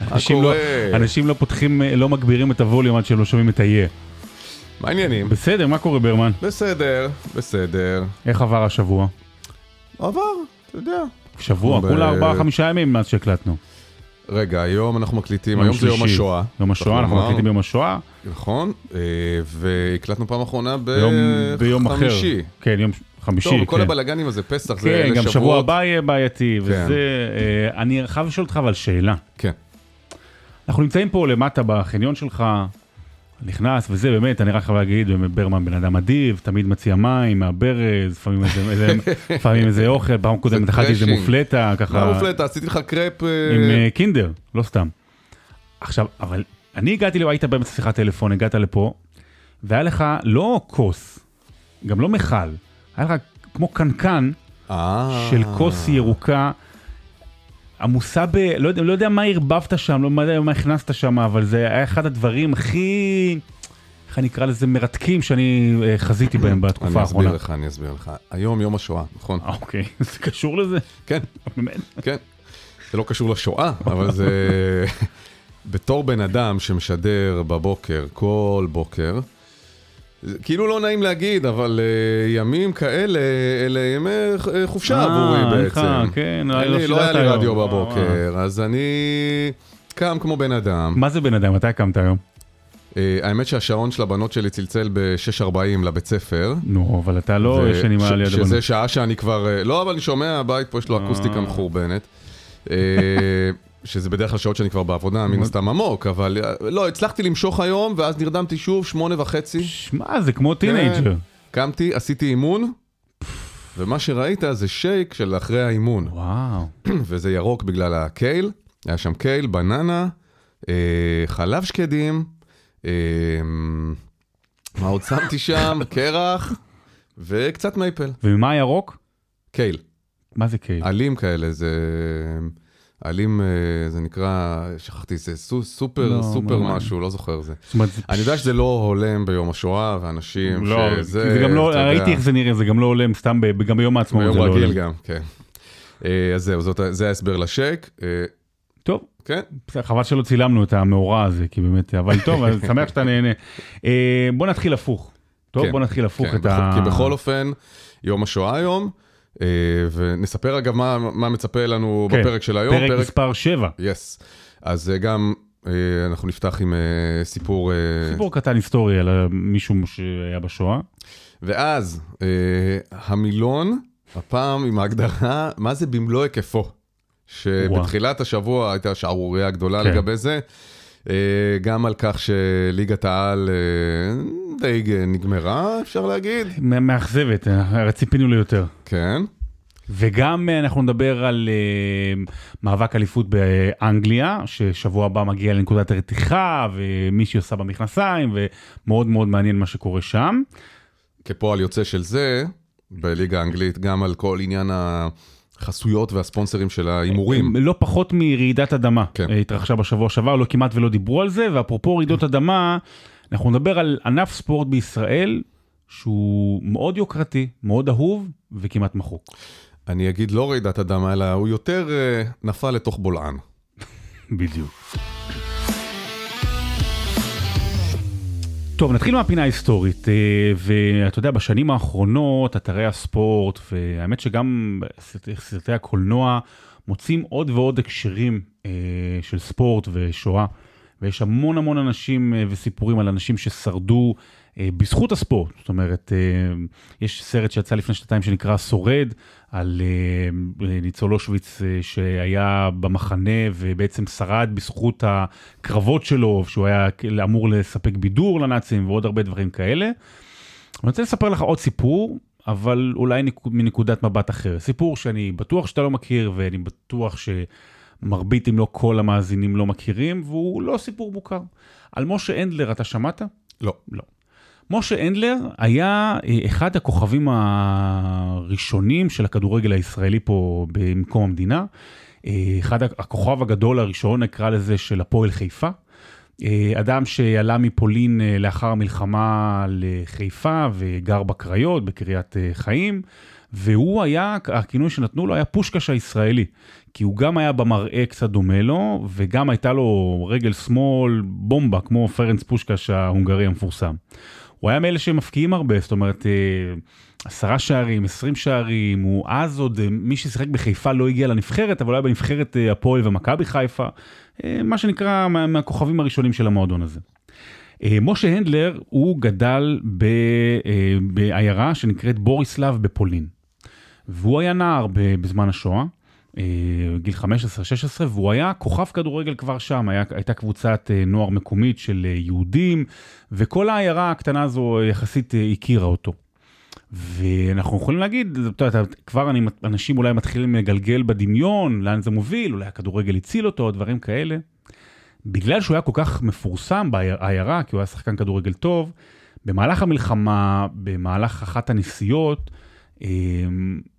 מה אנשים לא- קורה? אנשים לא פותחים, לא מגבירים את הווליום עד שהם לא שומעים את ה-יה. מה העניינים? בסדר, מה קורה ברמן? בסדר, בסדר. איך עבר השבוע? עבר, אתה יודע. שבוע, כולה ארבעה חמישה ימים מאז שהקלטנו. רגע, היום אנחנו מקליטים, היום זה יום. השואה. יום השואה, אנחנו. מקליטים ביום השואה. נכון, אה, והקלטנו פעם אחרונה ביום, אחר. כן, יום חמישי, טוב, כל כן. הבלאגנים הזה, פסח, זה כן, אלה גם שבוע שבועות. הבא יהיה בעייתי, וזה... אה, אני חייב לשאול אותך אבל שאלה. כן. אנחנו נמצאים פה למטה בחניון שלך, נכנס וזה, באמת, אני רק חייב להגיד, ברמן בן אדם אדיב, תמיד מציע מים מהברז, לפעמים איזה, איזה, לפעמים איזה אוכל, פעם קודמת אכלתי איזה. מופלטה, ככה, מה מופלטה? עשיתי לך קרפ... אה, עם אה, קינדר, לא סתם. עכשיו, אבל אני הגעתי, ל- היית באמצע שיחת טלפון, הגעת לפה, והיה לך לא כוס, גם לא מכל, היה לך כמו קנקן אה. של כוס ירוקה עמוסה ב... לא יודע, לא יודע מה ערבבת שם, לא יודע מה הכנסת שם, אבל זה היה אחד הדברים הכי... איך אני אקרא לזה? מרתקים שאני אה, חזיתי בהם בתקופה אני האחרונה. אסביר לך, אני אסביר לך. היום יום השואה, נכון? אה, אוקיי, זה קשור לזה? כן, באמת? כן. זה לא קשור לשואה, אבל זה... בתור בן אדם שמשדר בבוקר, כל בוקר, כאילו לא נעים להגיד, אבל אה, ימים כאלה, אלה ימי אה, חופשה אה, עבורי לך, בעצם. כן, אין לא לא היה שידרת לי. רדיו אה, בבוקר, אז אני קם כמו בן אדם. מה זה בן אדם? מתי קמת היום? אה, האמת שהשעון של הבנות שלי צלצל ב-6.40 לבית ספר. נו, אבל אתה לא ישן עם על יד הבנות. שזה שעה שאני כבר, אה, לא, אבל אני שומע, הבית פה יש לו אקוסטיקה אה. מחורבנת. שזה בדרך כלל שעות שאני כבר בעבודה, מן הסתם עמוק, אבל אה, לא, הצלחתי למשוך היום, ואז נרדמתי שוב, שמונה וחצי. שמע, זה כמו teenager. כן. קמתי, עשיתי אימון, ומה שראית זה שייק של אחרי האימון, וואו. וזה ירוק בגלל הקייל, היה שם קייל, בננה, אה, חלב שקדים, אה, מה עוד שמתי שם? קרח, וקצת מייפל. וממה ירוק? קייל. מה זה קייל? עלים כאלה, זה... עלים, אה, זה נקרא, שכחתי, זה סו- סופר, לא, סופר מה- משהו, לא זוכר זה. זאת אומרת, זה- אני יודע שזה לא הולם ביום השואה, ואנשים לא, שזה... זה גם לא, אתה יודע, ראיתי איך זה נראה, זה גם לא הולם, סתם, ב- גם ביום העצמאות ביום זה לא רגיל הולם. גם, כן. אה, אז זהו, זאת, זה ההסבר לשייק. אה, טוב, כן, חבל שלא צילמנו את המאורע הזה, כי באמת, אבל טוב, אני שמח שאתה נהנה. בוא נתחיל הפוך. טוב, כן, בוא נתחיל הפוך כן, את בכ- ה... כי בכל אופן, יום השואה היום, ונספר אגב מה, מה מצפה לנו כן, בפרק של היום. פרק מספר 7. יס. אז אה, גם אה, אנחנו נפתח עם אה, סיפור... אה, סיפור קטן היסטורי על מישהו שהיה בשואה. ואז אה, המילון, הפעם עם ההגדרה, מה זה במלוא היקפו. שבתחילת השבוע הייתה שערורייה גדולה כן. לגבי זה. אה, גם על כך שליגת העל אה, די נגמרה, אפשר להגיד. מאכזבת, אה, ציפינו ליותר. כן. וגם אנחנו נדבר על מאבק אליפות באנגליה, ששבוע הבא מגיע לנקודת הרתיחה, ומישהי עושה במכנסיים, ומאוד מאוד מעניין מה שקורה שם. כפועל יוצא של זה, בליגה האנגלית, גם על כל עניין החסויות והספונסרים של ההימורים. לא פחות מרעידת אדמה כן. אה, התרחשה בשבוע שעבר, לא כמעט ולא דיברו על זה, ואפרופו רעידות אדמה, אנחנו נדבר על ענף ספורט בישראל שהוא מאוד יוקרתי, מאוד אהוב וכמעט מחוק. אני אגיד לא רעידת אדמה, אלא הוא יותר אה, נפל לתוך בולען. בדיוק. טוב, נתחיל מהפינה ההיסטורית, אה, ואתה יודע, בשנים האחרונות, אתרי הספורט, והאמת שגם סרטי, הקולנוע, מוצאים עוד ועוד הקשרים אה, של ספורט ושואה, ויש המון המון אנשים אה, וסיפורים על אנשים ששרדו בזכות הספורט. זאת אומרת, אה, יש סרט שיצא לפני שנתיים שנקרא שורד, על אה, ניצול אושוויץ אה, שהיה במחנה ובעצם שרד בזכות הקרבות שלו, שהוא היה אמור לספק בידור לנאצים ועוד הרבה דברים כאלה. אני רוצה לספר לך עוד סיפור, אבל אולי נק- מנקודת מבט אחרת. סיפור שאני בטוח שאתה לא מכיר, ואני בטוח שמרבית אם לא כל המאזינים לא מכירים, והוא לא סיפור מוכר. על משה הנדלר אתה שמעת? לא. לא. משה הנדלר היה אה, אחד הכוכבים הראשונים של הכדורגל הישראלי פה במקום המדינה. אה, אחד הכוכב הגדול הראשון, נקרא לזה, של הפועל חיפה. אה, אדם שעלה מפולין לאחר המלחמה לחיפה וגר בקריות, בקריית חיים, והוא היה, הכינוי שנתנו לו היה פושקש הישראלי. כי הוא גם היה במראה קצת דומה לו, וגם הייתה לו רגל שמאל בומבה, כמו פרנס פושקש ההונגרי המפורסם. הוא היה מאלה שמפקיעים הרבה, זאת אומרת, אה, עשרה שערים, עשרים שערים, הוא אז עוד, אה, מי ששיחק בחיפה לא הגיע לנבחרת, אבל היה בנבחרת אה, הפועל ומכבי חיפה, מה שנקרא מה, מהכוכבים הראשונים של המועדון הזה. משה הנדלר, הוא גדל ב, בעיירה שנקראת בוריסלב בפולין. והוא היה נער בזמן השואה. גיל 15-16, והוא היה כוכב כדורגל כבר שם, היה, הייתה קבוצת נוער מקומית של יהודים, וכל העיירה הקטנה הזו יחסית הכירה אותו. ואנחנו יכולים להגיד, כבר אני, אנשים אולי מתחילים לגלגל בדמיון, לאן זה מוביל, אולי הכדורגל הציל אותו, דברים כאלה. בגלל שהוא היה כל כך מפורסם בעיירה, כי הוא היה שחקן כדורגל טוב, במהלך המלחמה, במהלך אחת הנסיעות,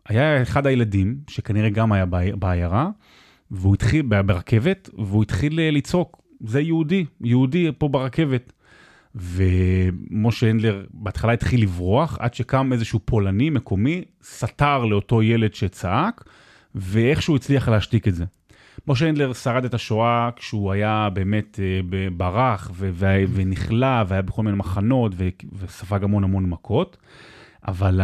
היה אחד הילדים, שכנראה גם היה בעיירה, והוא התחיל, ברכבת, והוא התחיל לצעוק, זה יהודי, יהודי פה ברכבת. ומשה הנדלר בהתחלה התחיל לברוח, עד שקם איזשהו פולני מקומי, סתר לאותו ילד שצעק, ואיכשהו הצליח להשתיק את זה. משה הנדלר שרד את השואה כשהוא היה באמת אה, ברח ונכלא והיה בכל מיני מחנות וספג המון המון מכות. אבל,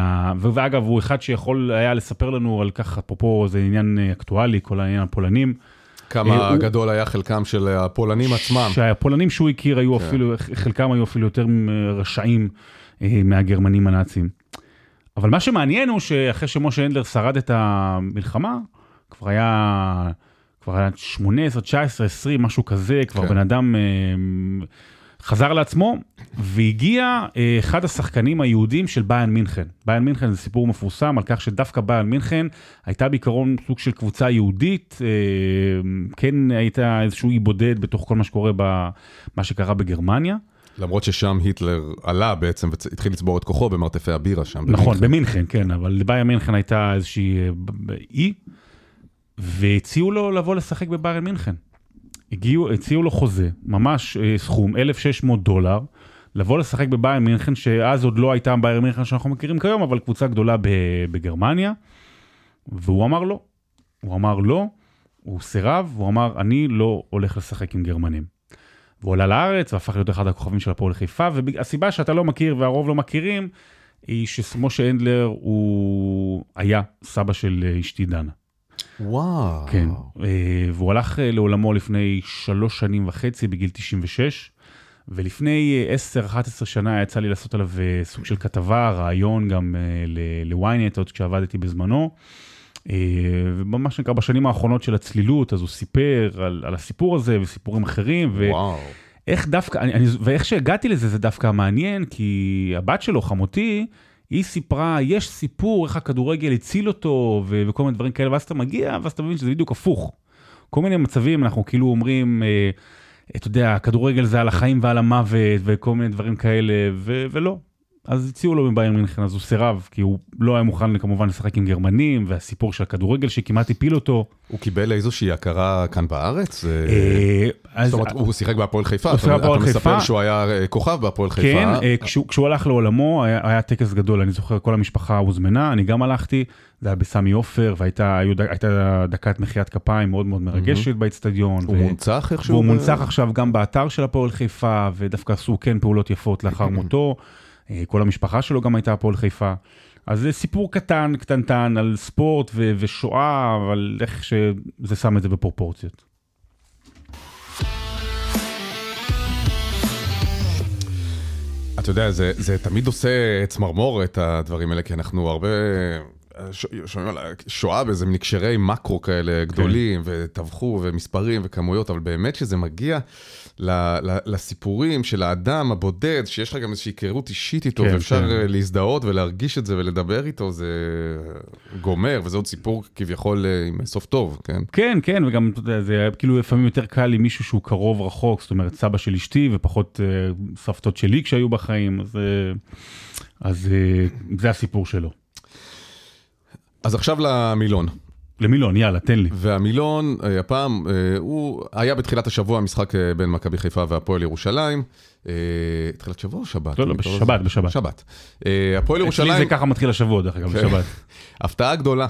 ואגב, הוא אחד שיכול היה לספר לנו על כך, אפרופו זה עניין אקטואלי, כל העניין הפולנים. כמה אה, גדול היה חלקם של הפולנים עצמם. שהפולנים שהוא הכיר היו כן. אפילו, חלקם היו אפילו יותר רשעים אה, מהגרמנים הנאצים. אבל מה שמעניין הוא שאחרי שמשה הנדלר שרד את המלחמה, כבר היה, כבר היה 18, 19, 20, משהו כזה, כבר כן. בן אדם אה, חזר לעצמו, והגיע אה, אחד השחקנים היהודים של ביין מינכן. ביין מינכן זה סיפור מפורסם על כך שדווקא ביין מינכן הייתה בעיקרון סוג של קבוצה יהודית, אה, כן הייתה איזשהו אי בודד בתוך כל מה שקורה במה שקרה בגרמניה. למרות ששם היטלר עלה בעצם והתחיל לצבור את כוחו במרתפי הבירה שם. נכון, במינכן, כן, אבל לביירן מינכן הייתה איזושהי אה, אי, והציעו לו לבוא לשחק בביירן מינכן. הגיעו, הציעו לו חוזה, ממש אה, סכום, 1,600 דולר, לבוא לשחק בביירן מינכן, שאז עוד לא הייתה ביירן מינכן שאנחנו מכירים כיום, אבל קבוצה גדולה בגרמניה, והוא אמר לא. הוא אמר לא, הוא סירב, והוא אמר, אני לא הולך לשחק עם גרמנים. והוא עלה לארץ והפך להיות אחד הכוכבים של הפועל חיפה, והסיבה שאתה לא מכיר והרוב לא מכירים, היא שמשה הנדלר הוא היה סבא של אשתי דנה. וואו. כן, אה, והוא הלך אה, לעולמו לפני שלוש שנים וחצי, בגיל 96, ולפני 10-11 אה, שנה יצא לי לעשות עליו סוג של כתבה, רעיון גם ל-ynet, עוד כשעבדתי בזמנו. וממש נקרא בשנים האחרונות של הצלילות, אז הוא סיפר על, על הסיפור הזה וסיפורים אחרים. ו... וואו. איך דווקא, אני, ואיך שהגעתי לזה זה דווקא מעניין, כי הבת שלו, חמותי, היא סיפרה, יש סיפור איך הכדורגל הציל אותו ו- וכל מיני דברים כאלה, ואז אתה מגיע, ואז אתה מבין שזה בדיוק הפוך. כל מיני מצבים, אנחנו כאילו אומרים, אה, אתה יודע, הכדורגל זה על החיים ועל המוות וכל מיני דברים כאלה, ו- ולא. אז הציעו לו מביירן מינכן, אז הוא סירב, כי הוא לא היה מוכן כמובן לשחק עם גרמנים, והסיפור של הכדורגל שכמעט הפיל אותו. הוא קיבל איזושהי הכרה כאן בארץ? אה, זאת אומרת, הוא שיחק בהפועל חיפה, אתה מספר שהוא היה אה, כוכב בהפועל חיפה. כן, אה, כשהוא הלך לעולמו, היה טקס גדול, אני זוכר, כל המשפחה הוזמנה, אני גם הלכתי, זה היה בסמי עופר, והייתה דקת מחיית כפיים מאוד מאוד מרגשת באצטדיון. הוא מונצח איכשהו? והוא מונצח עכשיו גם באתר של הפועל חיפה, ודווקא עשו כן פעולות יפות לאחר מותו. אה, כל המשפחה שלו גם הייתה הפועל חיפה. אז זה סיפור קטן, קטנטן, על ספורט ו- ושואה, אבל איך שזה שם את זה בפרופורציות. אתה יודע, זה, זה תמיד עושה צמרמורת, הדברים האלה, כי אנחנו הרבה שומעים על שואה באיזה מין הקשרי מקרו כאלה גדולים, כן. וטבחו ומספרים וכמויות, אבל באמת שזה מגיע לסיפורים של האדם הבודד, שיש לך גם איזושהי היכרות אישית איתו, כן, ואפשר כן. להזדהות ולהרגיש את זה ולדבר איתו, זה גומר, וזה עוד סיפור כביכול אה, עם סוף טוב, כן? כן, כן, וגם, אתה יודע, זה היה כאילו לפעמים יותר קל עם מישהו שהוא קרוב רחוק, זאת אומרת, סבא של אשתי ופחות סבתות שלי כשהיו בחיים, אז, אז זה הסיפור שלו. אז עכשיו למילון. למילון, יאללה, תן לי. והמילון, אה, הפעם, אה, הוא היה בתחילת השבוע משחק אה, בין מכבי חיפה והפועל ירושלים. תחילת שבוע או שבת? לא, לא, בשבת, בשבת. שבת. הפועל ירושלים... אצלי זה ככה מתחיל השבוע, דרך אגב, בשבת. הפתעה גדולה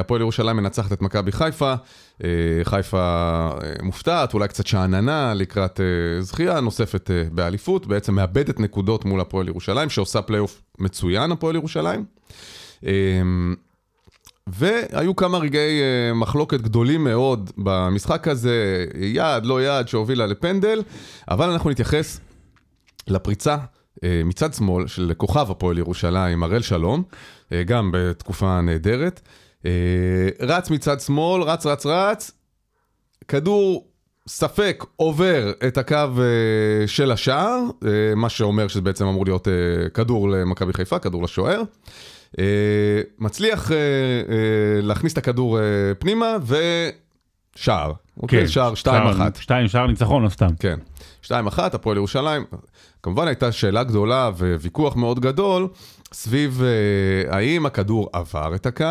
הפועל ירושלים מנצחת את מכבי חיפה, חיפה מופתעת, אולי קצת שאננה לקראת זכייה נוספת באליפות, בעצם מאבדת נקודות מול הפועל ירושלים, שעושה פלייאוף מצוין, הפועל ירושלים. והיו כמה רגעי אה, מחלוקת גדולים מאוד במשחק הזה, יעד, לא יעד, שהובילה לפנדל, אבל אנחנו נתייחס לפריצה אה, מצד שמאל של כוכב הפועל ירושלים, הראל שלום, אה, גם בתקופה נהדרת. רץ מצד שמאל, רץ, רץ, רץ, כדור ספק עובר את הקו של השער, מה שאומר שזה בעצם אמור להיות כדור למכבי חיפה, כדור לשוער. אה, מצליח אה, אה, להכניס את הכדור פנימה ושער. אוקיי, שער 2-1. שתיים, שער ניצחון, לא סתם. כן, 2-1, הפועל ירושלים. כמובן הייתה שאלה גדולה וויכוח מאוד גדול סביב האם הכדור עבר את הקו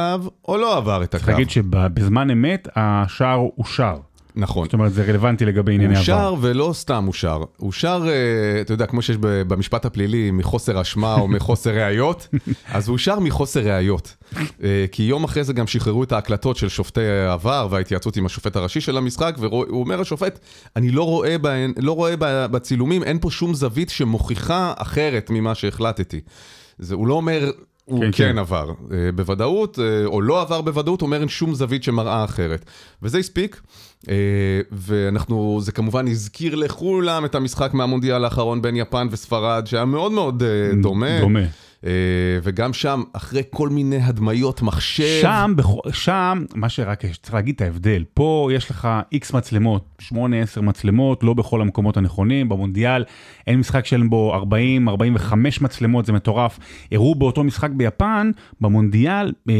או לא עבר את הקו. צריך להגיד שבזמן אמת השער אושר. נכון. זאת אומרת, זה רלוונטי לגבי ענייני הוא עבר. שר ולא סתם הוא שר. הוא שר, אה, אתה יודע, כמו שיש במשפט הפלילי, מחוסר אשמה או מחוסר ראיות, אז הוא שר מחוסר ראיות. אה, כי יום אחרי זה גם שחררו את ההקלטות של שופטי העבר וההתייעצות עם השופט הראשי של המשחק, והוא אומר השופט, אני לא רואה, בהן, לא רואה בצילומים, אין פה שום זווית שמוכיחה אחרת ממה שהחלטתי. זה, הוא לא אומר... הוא כן, כן, כן. עבר אה, בוודאות, או לא עבר בוודאות, הוא אומר אין שום זווית שמראה אחרת. וזה הספיק, ואנחנו, זה כמובן הזכיר לכולם את המשחק מהמונדיאל האחרון בין יפן וספרד, שהיה מאוד מאוד אה, דומה. דומה. אה, וגם שם, אחרי כל מיני הדמיות מחשב. שם, שם, מה שרק יש, צריך להגיד את ההבדל. פה יש לך איקס מצלמות, 8-10 מצלמות, לא בכל המקומות הנכונים. במונדיאל אין משחק שאין בו 40-45 מצלמות, זה מטורף. הראו באותו משחק ביפן, במונדיאל, אה,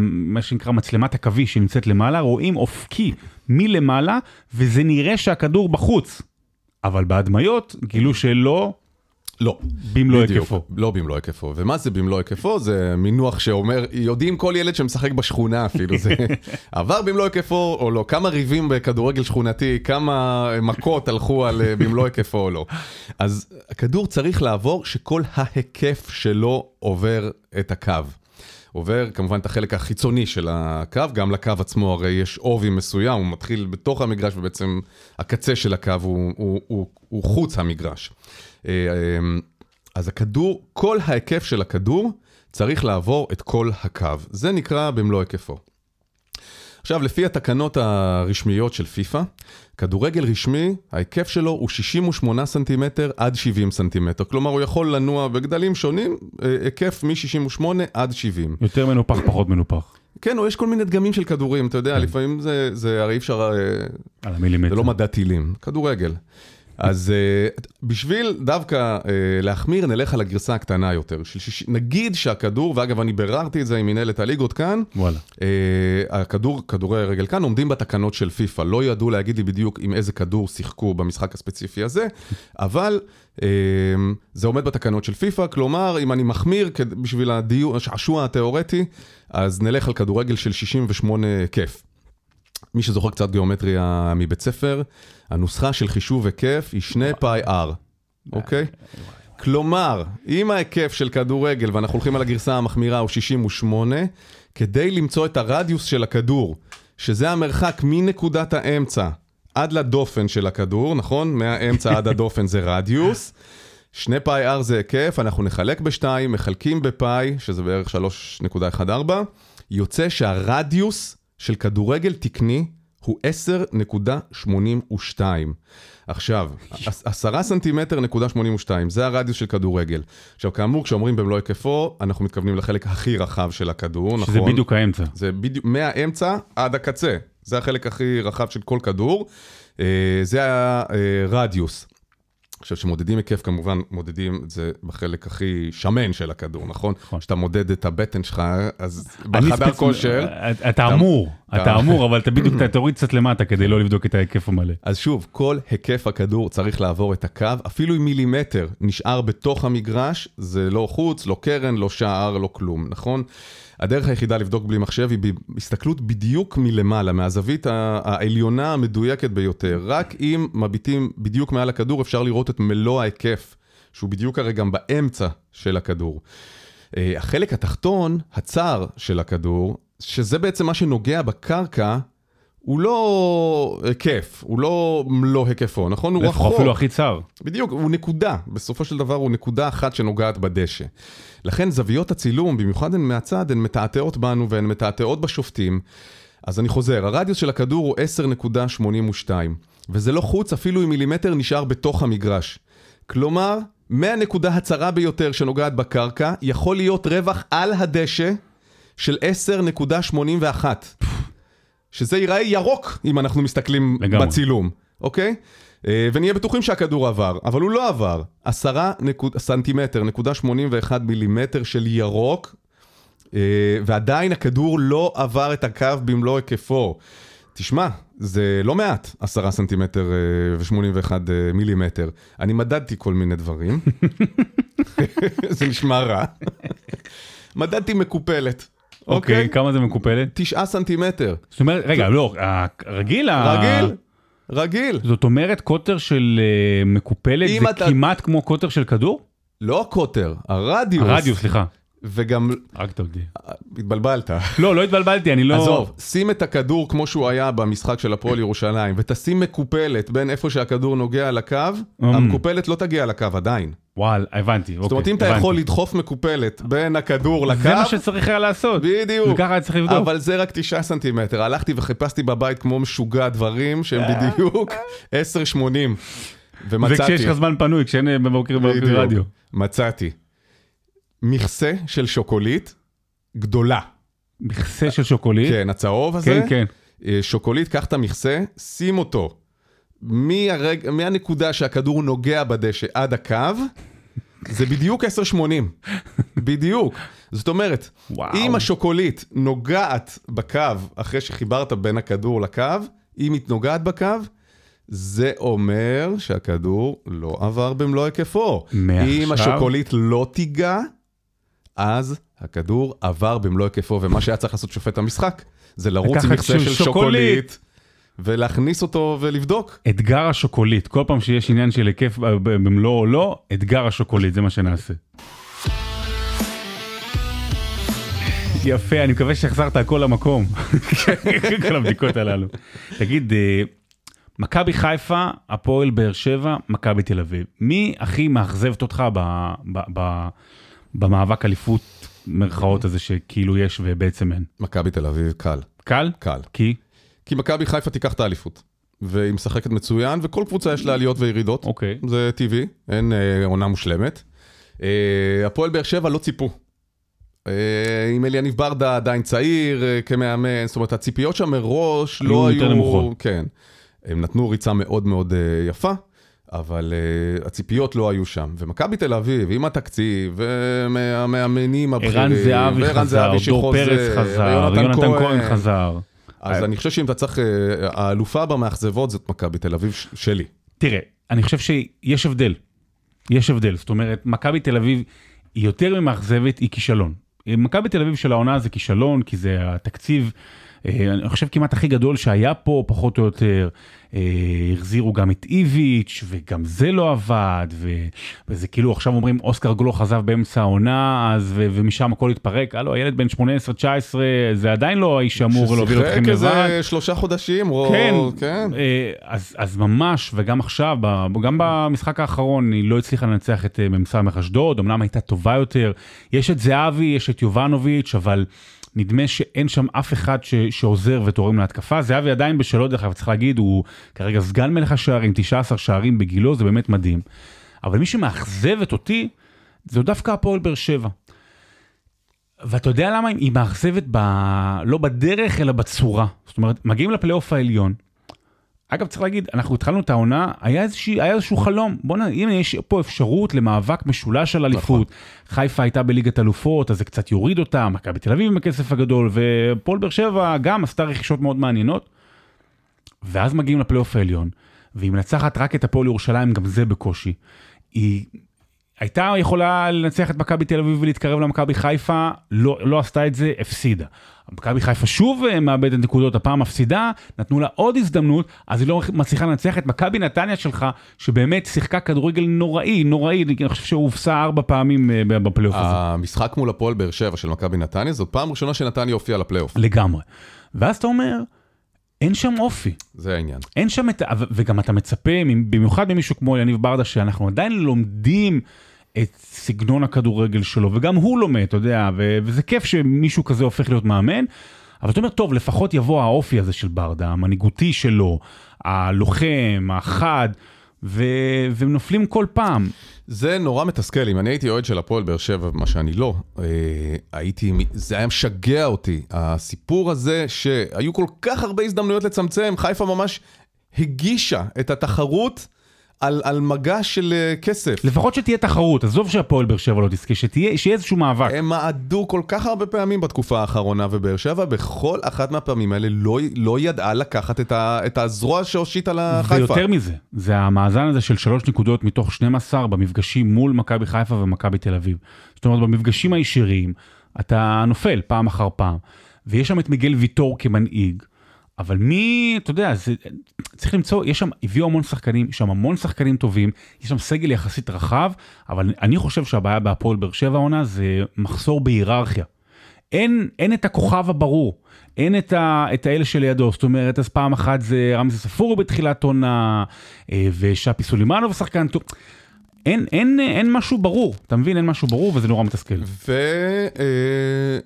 מה, שנקרא מצלמת עכביש שנמצאת למעלה, רואים אופקי מלמעלה, וזה נראה שהכדור בחוץ. אבל בהדמיות גילו שלא לא. במלוא בדיוק, היקפו. לא במלוא היקפו. ומה זה במלוא היקפו? זה מינוח שאומר, יודעים כל ילד שמשחק בשכונה אפילו, זה עבר במלוא היקפו או לא, כמה ריבים בכדורגל שכונתי, כמה מכות הלכו על אה, במלוא היקפו או לא. אז הכדור צריך לעבור שכל ההיקף שלו עובר את הקו. עובר כמובן את החלק החיצוני של הקו, גם לקו עצמו הרי יש עובי מסוים, הוא מתחיל בתוך המגרש ובעצם הקצה של הקו הוא, הוא, הוא, הוא חוץ המגרש. אה, אה, אז הכדור, כל ההיקף של הכדור צריך לעבור את כל הקו. זה נקרא במלוא היקפו. עכשיו, לפי התקנות הרשמיות של פיפ"א, כדורגל רשמי, ההיקף שלו הוא 68 סנטימטר עד 70 סנטימטר. כלומר, הוא יכול לנוע בגדלים שונים, אה, היקף מ-68 עד 70. יותר מנופח, פחות מנופח. כן, או יש כל מיני דגמים של כדורים, אתה יודע, לפעמים זה, זה הרי אי אפשר, אה, על המילימטר. זה לא מדע טילים, כדורגל. אז uh, בשביל דווקא uh, להחמיר, נלך על הגרסה הקטנה יותר. של שיש... נגיד שהכדור, ואגב, אני ביררתי את זה עם מנהלת הליגות כאן, וואלה. uh, הכדור, כדורי רגל כאן עומדים בתקנות של פיפ"א. לא ידעו להגיד לי בדיוק עם איזה כדור שיחקו במשחק הספציפי הזה, אבל uh, זה עומד בתקנות של פיפ"א, כלומר, אם אני מחמיר בשביל הדיו- השעשוע התיאורטי, אז נלך על כדורגל של 68 היקף. מי שזוכר קצת גיאומטריה מבית ספר, הנוסחה של חישוב היקף היא שני פאי R, אוקיי? כלומר, אם ההיקף של כדורגל, ואנחנו הולכים על הגרסה המחמירה, הוא 68, כדי למצוא את הרדיוס של הכדור, שזה המרחק מנקודת האמצע עד לדופן של הכדור, נכון? מהאמצע עד הדופן זה רדיוס. שני פאי R זה היקף, אנחנו נחלק בשתיים, מחלקים בפאי, שזה בערך 3.14, יוצא שהרדיוס של כדורגל תקני הוא 10.82. עכשיו, עש- 10 סנטימטר נקודה 82, זה הרדיוס של כדורגל. עכשיו, כאמור, כשאומרים במלוא היקפו, אנחנו מתכוונים לחלק הכי רחב של הכדור, נכון? שזה בדיוק האמצע. זה בדיוק מהאמצע עד הקצה. זה החלק הכי רחב של כל כדור. אה, זה הרדיוס. עכשיו, כשמודדים היקף, כמובן מודדים את זה בחלק הכי שמן של הכדור, נכון? נכון. כשאתה מודד את הבטן שלך, אז בחדר כושר, אתה- אתה אמור, אתה- אתה אמור, אבל אתה בדיוק אתה תוריד קצת למטה כדי לא לבדוק את ההיקף המלא. אז שוב, כל היקף הכדור צריך לעבור את הקו, אפילו אם מילימטר נשאר בתוך המגרש, זה לא חוץ, לא קרן, לא שער, לא כלום, נכון? הדרך היחידה לבדוק בלי מחשב היא בהסתכלות בדיוק מלמעלה, מהזווית העליונה המדויקת ביותר. רק אם מביטים בדיוק מעל הכדור אפשר לראות את מלוא ההיקף, שהוא בדיוק הרי גם באמצע של הכדור. אה, החלק התחתון, הצר של הכדור, שזה בעצם מה שנוגע בקרקע, הוא לא היקף, הוא לא מלוא היקפו, נכון? הוא רחוק. אפילו הכי צר. בדיוק, הוא נקודה, בסופו של דבר הוא נקודה אחת שנוגעת בדשא. לכן זוויות הצילום, במיוחד הן מהצד, הן מתעתעות בנו והן מתעתעות בשופטים. אז אני חוזר, הרדיוס של הכדור הוא 10.82, וזה לא חוץ אפילו אם מילימטר נשאר בתוך המגרש. כלומר, מהנקודה הצרה ביותר שנוגעת בקרקע, יכול להיות רווח על הדשא של 10.81. שזה ייראה ירוק אם אנחנו מסתכלים לגמרי. בצילום, אוקיי? אה, ונהיה בטוחים שהכדור עבר, אבל הוא לא עבר. 10 נקוד, סנטימטר, נקודה 81 מילימטר של ירוק, אה, ועדיין הכדור לא עבר את הקו במלוא היקפו. תשמע, זה לא מעט, 10 סנטימטר ו-81 מילימטר. אני מדדתי כל מיני דברים, זה נשמע רע. מדדתי מקופלת, אוקיי, אוקיי? כמה זה מקופלת? 9 סנטימטר. זאת אומרת, רגע, לא, הרגיל, רגיל, רגיל. זאת אומרת קוטר של אה, מקופלת זה אתה- כמעט כמו קוטר של כדור? לא הקוטר, הרדיוס. הרדיוס, סליחה. וגם, הרגת אותי. התבלבלת. לא, לא התבלבלתי, אני לא... עזוב, שים את הכדור כמו שהוא היה במשחק של הפועל ירושלים, ותשים מקופלת בין איפה שהכדור נוגע לקו, המקופלת לא תגיע לקו עדיין. וואל, הבנתי, אוקיי. זאת אומרת, אם אתה. יכול לדחוף מקופלת בין הכדור לקו, זה מה שצריך היה לעשות. בדיוק. וככה היה צריך לבדוק. אבל זה רק תשעה סנטימטר. הלכתי וחיפשתי בבית כמו משוגע דברים שהם בדיוק 10-80. ומצאתי. וכשיש לך זמן פנוי, כשאין אה, בבוקר. רדיו. מצאתי. מכסה של שוקולית גדולה. מכסה של שוקולית. כן, הצהוב הזה. כן, כן. אה, שוקולית, קח את המכסה, שים אותו מהרג... מהנקודה שהכדור נוגע בדשא עד הקו, זה בדיוק 10.80. בדיוק. זאת אומרת, וואו. אם השוקולית נוגעת בקו אחרי שחיברת בין הכדור לקו, אם היא נוגעת בקו, זה אומר שהכדור לא עבר במלוא היקפו. מעכשיו? אם השוקולית לא תיגע, אז הכדור עבר במלוא היקפו, ומה שהיה צריך לעשות שופט המשחק, זה לרוץ עם מכסה של שוקולית. שוקולית, ולהכניס אותו ולבדוק. אתגר השוקולית, כל פעם שיש עניין של היקף ב- ב- במלואו או לא, אתגר השוקולית, זה מה שנעשה. יפה, אני מקווה שהחזרת הכל למקום. כל הבדיקות הללו. תגיד, אה, מכבי חיפה, הפועל באר שבע, מכבי תל אביב. מי הכי מאכזבת אותך ב- ב- ב- במאבק אליפות, מירכאות הזה שכאילו יש ובעצם אין? מכבי תל אביב, קל, קל? קל. כי? כי מכבי חיפה תיקח את האליפות. והיא משחקת מצוין, וכל קבוצה יש לה עליות וירידות. אוקיי. זה טבעי, אין אה, עונה מושלמת. אה, הפועל באר שבע לא ציפו. אה, עם אליניב ברדה עדיין צעיר אה, כמאמן, זאת אומרת הציפיות שם מראש היו לא היו... יותר נמוכות. כן. הם נתנו ריצה מאוד מאוד אה, יפה, אבל אה, הציפיות לא היו שם. ומכבי תל אביב, עם התקציב, והמאמנים הבכירים, ערן זהבי חזר, דור פרץ חזר, יונתן כהן חזר. אז אני חושב שאם אתה צריך, אה, האלופה במאכזבות זאת מכבי תל אביב שלי. תראה, אני חושב שיש הבדל. יש הבדל. זאת אומרת, מכבי תל אביב היא יותר ממאכזבת, היא כישלון. מכבי תל אביב של העונה זה כישלון, כי זה התקציב, אה, אני חושב כמעט הכי גדול שהיה פה, פחות או יותר. אה, החזירו גם את איביץ', וגם זה לא עבד, ו... וזה כאילו עכשיו אומרים אוסקר גלוך עזב באמצע העונה, אז ו... ומשם הכל התפרק. הלו, הילד בן 18-19, זה עדיין לא האיש שאמור להוביל אתכם ששיחק לבד. איזה שלושה חודשים, או... כן, כן. אה, אז, אז ממש, וגם עכשיו, גם במשחק האחרון, היא לא הצליחה לנצח את אה, מ"ס אשדוד, אמנם הייתה טובה יותר. יש את זהבי, יש את יובנוביץ', אבל נדמה שאין שם אף אחד ש, שעוזר ותורם להתקפה. זהבי עדיין בשלו, דרך אגב, צריך להגיד, הוא כרגע סגן מלך השערים, 19 שערים בגילו, זה באמת מדהים. אבל מי שמאכזבת אותי, זו דווקא הפועל באר שבע. ואתה יודע למה? היא מאכזבת ב... לא בדרך, אלא בצורה. זאת אומרת, מגיעים לפלייאוף העליון. אגב, צריך להגיד, אנחנו התחלנו את העונה, היה, איזושהי, היה איזשהו חלום. בוא'נה, הנה יש פה אפשרות למאבק משולש על אליפות. חיפה הייתה בליגת אלופות, אז זה קצת יוריד אותה, מכבי תל אביב עם הכסף הגדול, ופועל באר שבע גם עשתה רכישות מאוד מעניינות. ואז מגיעים לפלייאוף העליון, והיא מנצחת רק את הפועל ירושלים, גם זה בקושי. היא... הייתה יכולה לנצח את מכבי תל אביב ולהתקרב למכבי חיפה, לא, לא עשתה את זה, הפסידה. מכבי חיפה שוב אה, מאבדת נקודות, הפעם מפסידה, נתנו לה עוד הזדמנות, אז היא לא מצליחה לנצח את מכבי נתניה שלך, שבאמת שיחקה כדורגל נוראי, נוראי, אני חושב שהוא הופסה ארבע פעמים אה, בפלייאוף הזה. המשחק מול הפועל באר שבע של מכבי נתניה, זאת פעם ראשונה שנתניה הופיעה לפלייאוף. לגמרי. ואז אתה אומר, אין שם אופי. זה העניין. אין שם את, וגם אתה מצפה, במיוחד ממישהו כמו יניב ברדה, שאנחנו עדיין לומדים את סגנון הכדורגל שלו, וגם הוא לומד, אתה יודע, ו- וזה כיף שמישהו כזה הופך להיות מאמן. אבל אתה אומר, טוב, לפחות יבוא האופי הזה של ברדה, המנהיגותי שלו, הלוחם, החד, ו- ונופלים כל פעם. זה נורא מתסכל, אם אני הייתי אוהד של הפועל באר שבע, מה שאני לא, אה, הייתי, זה היה משגע אותי, הסיפור הזה שהיו כל כך הרבה הזדמנויות לצמצם, חיפה ממש הגישה את התחרות. על, על מגע של uh, כסף. לפחות שתהיה תחרות, עזוב שהפועל באר שבע לא תזכה, שתהיה, שיהיה איזשהו מאבק. הם מעדו כל כך הרבה פעמים בתקופה האחרונה, ובאר שבע בכל אחת מהפעמים האלה לא, לא ידעה לקחת את, ה, את הזרוע שהושיט על החיפה. ויותר מזה, זה המאזן הזה של שלוש נקודות מתוך 12 במפגשים מול מכבי חיפה ומכבי תל אביב. זאת אומרת, במפגשים הישירים, אתה נופל פעם אחר פעם, ויש שם את מיגל ויטור כמנהיג. אבל מי, אתה יודע, זה, צריך למצוא, יש שם, הביאו המון שחקנים, יש שם המון שחקנים טובים, יש שם סגל יחסית רחב, אבל אני חושב שהבעיה בהפועל באר שבע העונה זה מחסור בהיררכיה. אין, אין את הכוכב הברור, אין את, ה, את האלה שלידו, זאת אומרת, אז פעם אחת זה רמזי ספורי בתחילת עונה, אה, ושאפי סולימנוב שחקן טוב. אין, אין, אין משהו ברור, אתה מבין? אין משהו ברור וזה נורא מתסכל.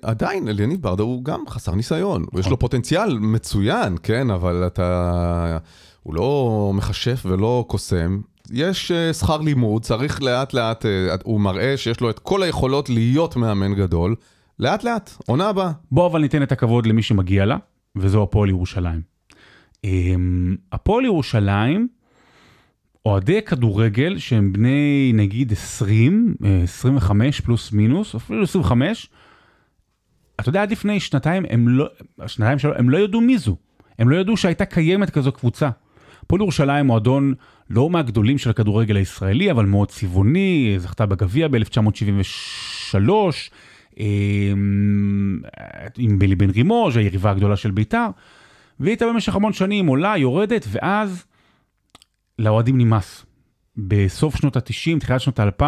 ועדיין, אליניב ברדה הוא גם חסר ניסיון. יש לו נכון. פוטנציאל מצוין, כן, אבל אתה... הוא לא מכשף ולא קוסם. יש uh, שכר לימוד, צריך לאט לאט, uh, הוא מראה שיש לו את כל היכולות להיות מאמן גדול. לאט לאט, עונה הבאה. בוא אבל ניתן את הכבוד למי שמגיע לה, וזו הפועל ירושלים. Um, הפועל ירושלים, אוהדי כדורגל שהם בני נגיד 20, 25 אה, פלוס מינוס, אפילו 25, אתה יודע, עד לפני שנתיים הם לא, שנתיים שלו, הם לא ידעו מי זו. הם לא ידעו שהייתה קיימת כזו קבוצה. פועל ירושלים מועדון לא מהגדולים של הכדורגל הישראלי, אבל מאוד צבעוני, זכתה בגביע ב-1973, אמ, עם בלי בן רימוז', היריבה הגדולה של בית"ר, והיא הייתה במשך המון שנים עולה, יורדת, ואז לאוהדים נמאס. בסוף שנות ה-90, תחילת שנות ה-2000,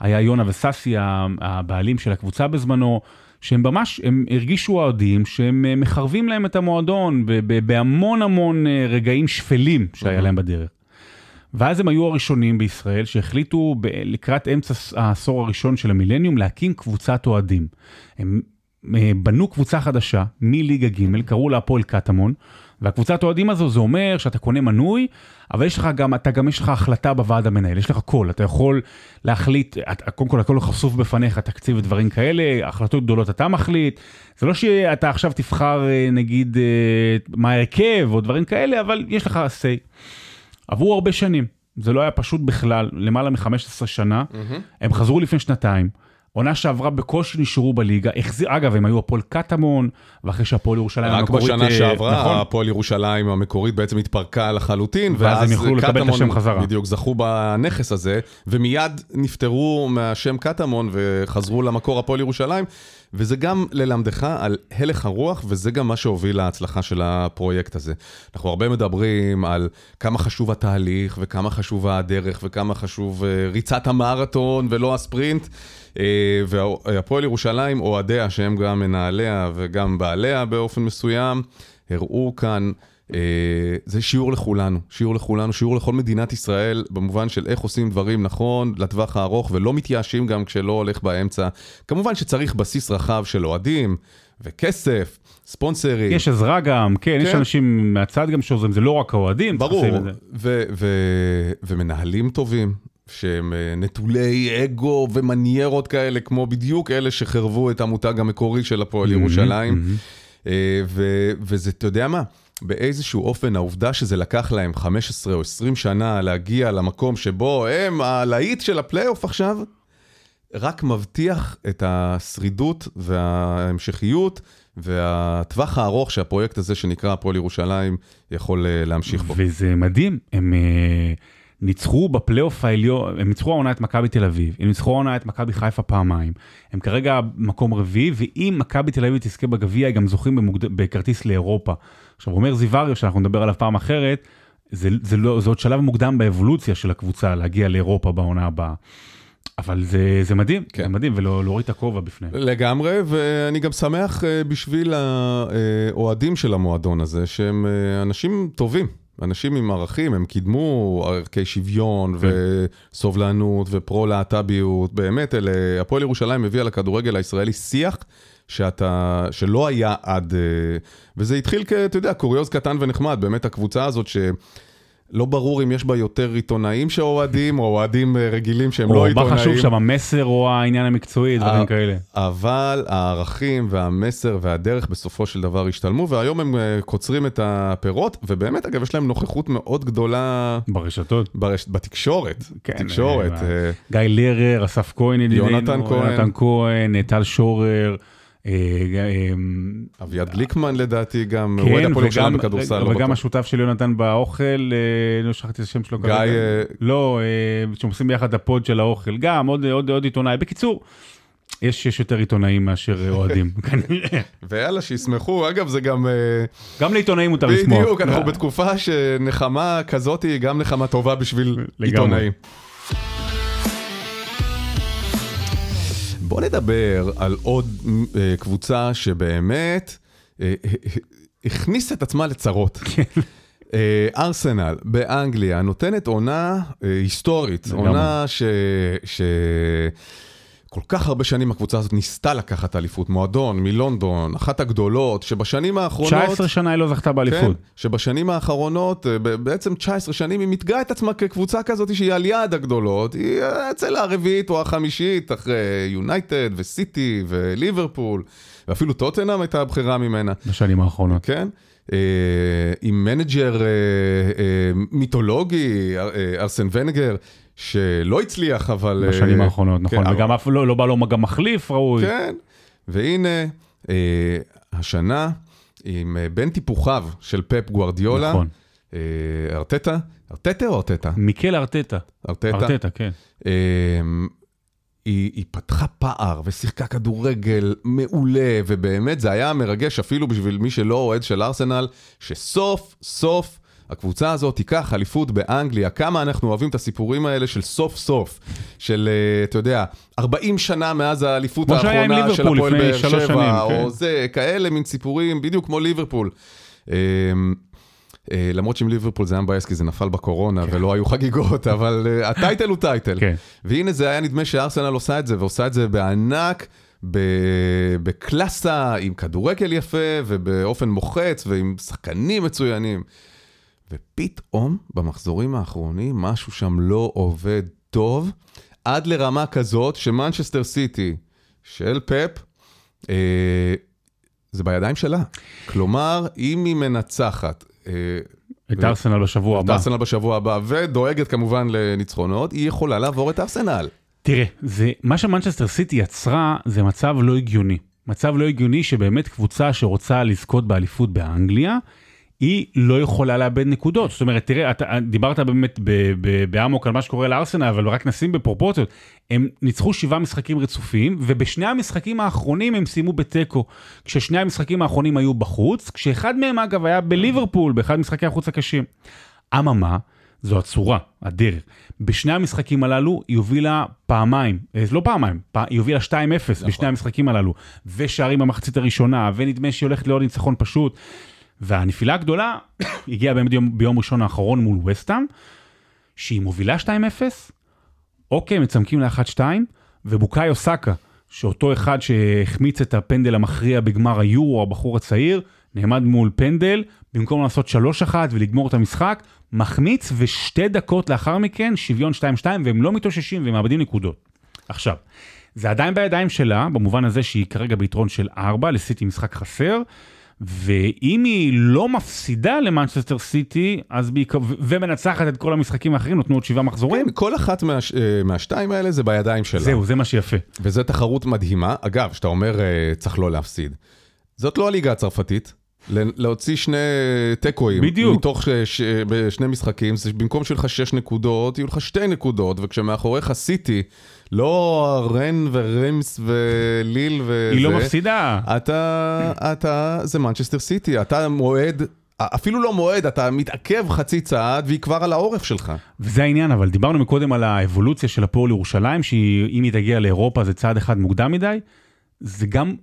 היה יונה וססי, הבעלים של הקבוצה בזמנו, שהם ממש, הם הרגישו אוהדים שהם אה, מחרבים להם את המועדון בהמון המון אה, רגעים שפלים שהיה להם בדרך. ואז הם היו הראשונים בישראל שהחליטו ב- לקראת אמצע העשור הראשון של המילניום להקים קבוצת אוהדים. הם אה, בנו קבוצה חדשה מליגה ג', קראו לה הפועל קטמון. והקבוצת אוהדים הזו זה אומר שאתה קונה מנוי, אבל יש לך גם, אתה גם יש לך החלטה בוועד המנהל, יש לך קול, אתה יכול להחליט, את, קודם כל הכל חשוף בפניך, תקציב ודברים כאלה, החלטות גדולות אתה מחליט, זה לא שאתה עכשיו תבחר אה, נגיד אה, מה ההרכב או דברים כאלה, אבל יש לך say. עברו הרבה שנים, זה לא היה פשוט בכלל, למעלה מ-15 שנה, mm-hmm. הם חזרו לפני שנתיים. עונה שעברה בקושי נשארו בליגה, החזיר, אגב הם היו הפועל קטמון, ואחרי שהפועל ירושלים המקורית, רק בשנה אה, שעברה נכון? הפועל ירושלים המקורית בעצם התפרקה לחלוטין, ואז, ואז הם יכלו לקבל את השם חזרה. בדיוק, זכו בנכס הזה, ומיד נפטרו מהשם קטמון וחזרו למקור הפועל ירושלים, וזה גם ללמדך על הלך הרוח, וזה גם מה שהוביל להצלחה של הפרויקט הזה. אנחנו הרבה מדברים על כמה חשוב התהליך, וכמה חשובה הדרך, וכמה חשוב אה, ריצת המרתון ולא הספרינט. אה, והפועל ירושלים, אוהדיה, שהם גם מנהליה וגם בעליה באופן מסוים, הראו כאן, אה, זה שיעור לכולנו, שיעור לכולנו, שיעור לכל מדינת ישראל, במובן של איך עושים דברים נכון, לטווח הארוך, ולא מתייאשים גם כשלא הולך באמצע. כמובן שצריך בסיס רחב של אוהדים. וכסף, ספונסרים. יש עזרה גם, כן, כן, יש אנשים מהצד גם שעוזרים, זה לא רק האוהדים. ברור, ומנהלים טובים, שהם אה, נטולי אגו ומניירות כאלה, כמו בדיוק אלה שחרבו את המותג המקורי של הפועל ירושלים. אה, וזה, אתה יודע מה? באיזשהו אופן, העובדה שזה לקח להם 15 או 20 שנה להגיע למקום שבו הם הלהיט של הפלייאוף עכשיו, רק מבטיח את השרידות וההמשכיות והטווח הארוך שהפרויקט הזה שנקרא הפועל ירושלים יכול אה, להמשיך בו. וזה מדהים, הם... ניצחו בפלייאוף העליון, הם ניצחו העונה את מכבי תל אביב, הם ניצחו העונה את מכבי חיפה פעמיים, הם כרגע מקום רביעי, ואם מכבי תל אביב תזכה בגביע, הם גם זוכים במוגד... בכרטיס לאירופה. עכשיו אומר זיוואריו, שאנחנו נדבר עליו פעם אחרת, זה, זה, לא, זה עוד שלב מוקדם באבולוציה של הקבוצה להגיע לאירופה בעונה הבאה. אבל זה, זה מדהים, כן. זה מדהים, ולהוריד את הכובע בפניהם. לגמרי, ואני גם שמח אה, בשביל האוהדים של המועדון הזה, שהם אה, אנשים טובים. אנשים עם ערכים, הם קידמו ערכי שוויון כן. וסובלנות ופרו-להט"ביות, באמת, אלה, הפועל ירושלים הביאה לכדורגל הישראלי שיח שאתה, שלא היה עד, אה, וזה התחיל כ, אתה יודע, קוריוז קטן ונחמד, באמת הקבוצה הזאת ש... לא ברור אם יש בה יותר עיתונאים שאוהדים, או אוהדים אה, רגילים שהם לא עיתונאים. או מה חשוב שם, המסר או העניין המקצועי, דברים כאלה. אבל הערכים והמסר והדרך בסופו של דבר השתלמו, והיום הם אה, קוצרים את הפירות, ובאמת, אגב, יש להם נוכחות מאוד גדולה... ברשתות. ברש... בתקשורת, כן. בתקשורת. אה, גיא לרר, אסף כהן, כהן, יונתן כהן, טל שורר. אה, אה, אביעד גליקמן לדעתי גם, הוא אוהד הפועל ירושלים בכדורסל. לא וגם השותף של יונתן באוכל, אה, לא שכחתי את השם שלו כרגע. גיא... לא, שהם עושים ביחד הפוד של האוכל, גם עוד עיתונאי. בקיצור. יש, יש יותר עיתונאים מאשר אוהדים, כנראה. ויאללה, שישמחו. אגב, זה גם... גם לעיתונאים מותר לשמוח. בדיוק, אנחנו בתקופה שנחמה כזאת היא גם נחמה טובה בשביל עיתונאים. בוא נדבר על עוד uh, קבוצה שבאמת uh, הכניסה את עצמה לצרות. uh, ארסנל באנגליה נותנת עונה uh, היסטורית, עונה ש... ש... כל כך הרבה שנים הקבוצה הזאת ניסתה לקחת אליפות, מועדון מלונדון, אחת הגדולות, שבשנים האחרונות... 19 שנה היא לא זכתה באליפות. כן, שבשנים האחרונות, אה, בעצם 19 שנים היא מתגאה את עצמה כקבוצה כזאת שהיא על יד הגדולות, היא אצל הרביעית או החמישית, אחרי יונייטד וסיטי וליברפול, ואפילו טוטנאם הייתה הבכירה ממנה. בשנים האחרונות. כן. אה, עם מנג'ר אה, מיתולוגי, ארסן ונגר. שלא הצליח, אבל... בשנים אה, האחרונות, נכון, כן, וגם אף לא, לא בא לו גם מחליף ראוי. כן, והנה, אה, השנה, עם אה, בן טיפוחיו של פפ גוארדיולה, נכון. אה, ארטטה, ארטטה או ארטטה? מיקל ארטטה. ארטטה? ארטטה, כן. אה, היא, היא פתחה פער ושיחקה כדורגל מעולה, ובאמת זה היה מרגש אפילו בשביל מי שלא אוהד של ארסנל, שסוף סוף הקבוצה הזאת תיקח אליפות באנגליה, כמה אנחנו אוהבים את הסיפורים האלה של סוף סוף, של, אה, אתה יודע, 40 שנה מאז האליפות האחרונה של הפועל באר שבע, או כן. זה, כאלה מין סיפורים, בדיוק כמו ליברפול. אה, למרות שעם ליברפול זה היה מבאס כי זה נפל בקורונה כן. ולא היו חגיגות, אבל uh, הטייטל הוא טייטל. כן. והנה זה היה נדמה שארסנל עושה את זה, ועושה את זה בענק, בקלאסה, עם כדורגל יפה ובאופן מוחץ ועם שחקנים מצוינים. ופתאום במחזורים האחרונים משהו שם לא עובד טוב, עד לרמה כזאת שמנצ'סטר סיטי של פפ, אה, זה בידיים שלה. כלומר, אם היא מנצחת... אה, את ארסנל בשבוע הבא. את ארסנל בשבוע הבא, ודואגת כמובן לניצחונות, היא יכולה לעבור את ארסנל. תראה, זה, מה שמנצ'סטר סיטי יצרה זה מצב לא הגיוני. מצב לא הגיוני שבאמת קבוצה שרוצה לזכות באליפות באנגליה, היא לא יכולה לאבד נקודות. זאת אומרת, תראה, אתה דיברת באמת באמוק על מה שקורה לארסנל, אבל רק נשים בפרופורציות. הם ניצחו שבעה משחקים רצופים, ובשני המשחקים האחרונים הם סיימו בתיקו. כששני המשחקים האחרונים היו בחוץ, כשאחד מהם אגב היה בליברפול, באחד משחקי החוץ הקשים. אממה, זו הצורה, הדרך. בשני המשחקים הללו היא הובילה פעמיים, אה, לא פעמיים, היא הובילה 2-0 נכון. בשני המשחקים הללו, ושערים במחצית הראשונה, ונדמה שהיא הולכת לעוד ניצחון פשוט. והנפילה הגדולה הגיעה באמת ביום, ביום ראשון האחרון מול וסטאם, שהיא מובילה 2-0, אוקיי, מצמקים ל-1-2, ובוקאי אוסקה, שאותו אחד שהחמיץ את הפנדל המכריע בגמר היורו, הבחור הצעיר, נעמד מול פנדל, במקום לעשות 3-1 ולגמור את המשחק, מחמיץ, ושתי דקות לאחר מכן, שוויון 2-2, והם לא מתאוששים והם מאבדים נקודות. עכשיו, זה עדיין בידיים שלה, במובן הזה שהיא כרגע ביתרון של 4, לסיטי משחק חסר, ואם היא לא מפסידה למנצ'סטר סיטי, אז בעיקר, ומנצחת את כל המשחקים האחרים, נותנו עוד שבעה מחזורים. כן, כל אחת מה, אה, מהשתיים האלה זה בידיים שלה. זהו, זה מה שיפה. וזו תחרות מדהימה. אגב, שאתה אומר אה, צריך לא להפסיד. זאת לא הליגה הצרפתית. להוציא שני תיקואים. בדיוק. מתוך ש- ש- בשני משחקים, במקום שיהיו לך שש נקודות, יהיו לך שתי נקודות, וכשמאחוריך סיטי, לא רן ורמס וליל וזה. היא לא מפסידה. אתה, אתה, זה מנצ'סטר סיטי, אתה מועד, אפילו לא מועד, אתה מתעכב חצי צעד והיא כבר על העורף שלך. וזה העניין, אבל דיברנו מקודם על האבולוציה של הפועל ירושלים, שאם היא תגיע לאירופה זה צעד אחד מוקדם מדי. זה גם,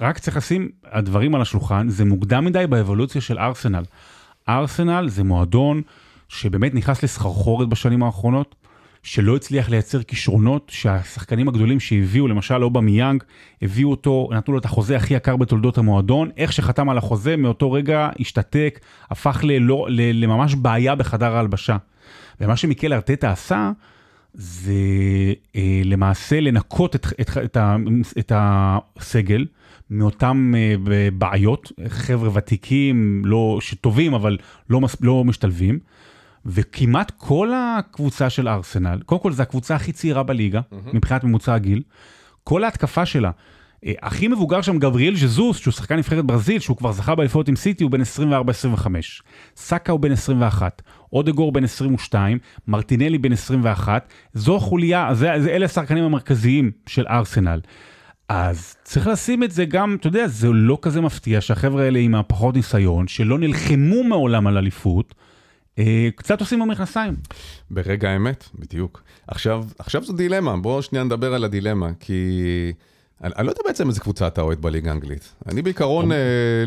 רק צריך לשים הדברים על השולחן, זה מוקדם מדי באבולוציה של ארסנל. ארסנל זה מועדון שבאמת נכנס לסחרחורת בשנים האחרונות, שלא הצליח לייצר כישרונות, שהשחקנים הגדולים שהביאו, למשל אובמה יאנג, הביאו אותו, נתנו לו את החוזה הכי יקר בתולדות המועדון, איך שחתם על החוזה, מאותו רגע השתתק, הפך ללא, לממש בעיה בחדר ההלבשה. ומה שמיקל ארטטה עשה, זה אה, למעשה לנקות את, את, את, את הסגל מאותם אה, בעיות, חבר'ה ותיקים, לא, שטובים אבל לא, מס, לא משתלבים, וכמעט כל הקבוצה של ארסנל, קודם כל זו הקבוצה הכי צעירה בליגה, mm-hmm. מבחינת ממוצע הגיל, כל ההתקפה שלה, אה, הכי מבוגר שם גבריאל ז'זוס, שהוא שחקן נבחרת ברזיל, שהוא כבר זכה באליפות עם סיטי, הוא בן 24-25. סאקה הוא בן 21, אודגור בן 22, מרטינלי בן 21. זו חוליה, זה, זה אלה השחקנים המרכזיים של ארסנל. אז צריך לשים את זה גם, אתה יודע, זה לא כזה מפתיע שהחבר'ה האלה עם הפחות ניסיון, שלא נלחמו מעולם על אליפות, קצת עושים במכנסיים. ברגע האמת, בדיוק. עכשיו, עכשיו זו דילמה, בואו שנייה נדבר על הדילמה, כי אני, אני לא יודע בעצם איזה קבוצה אתה אוהד בליגה האנגלית. אני בעיקרון אה,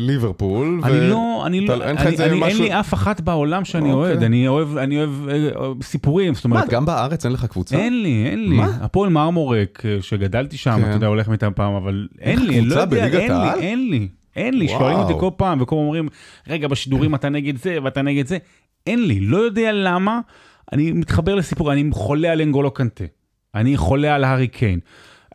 ליברפול. אני לא, אני לא, אין אני, אני, אין משהו- לי אף אחת בעולם שאני אוקיי. אוהד, אני אוהב, אני אוהב אה, סיפורים, זאת מה, אומרת, גם בארץ אין לך קבוצה? אין לי, אין לי. מה? הפועל מרמורק, אה, שגדלתי שם, כן. אתה יודע, הולך מטעם פעם, אבל אין לי, אני לא יודע, אין? לי, אין לי, אין לי. שואלים אותי כל פעם, וכל פעם אומרים, רגע, בשידורים אתה נגד זה, ואתה נגד זה, אין לי, לא יודע למה, אני מתחבר לסיפור, אני חולה על אנגולו קנטה, אני חולה על הארי קיין.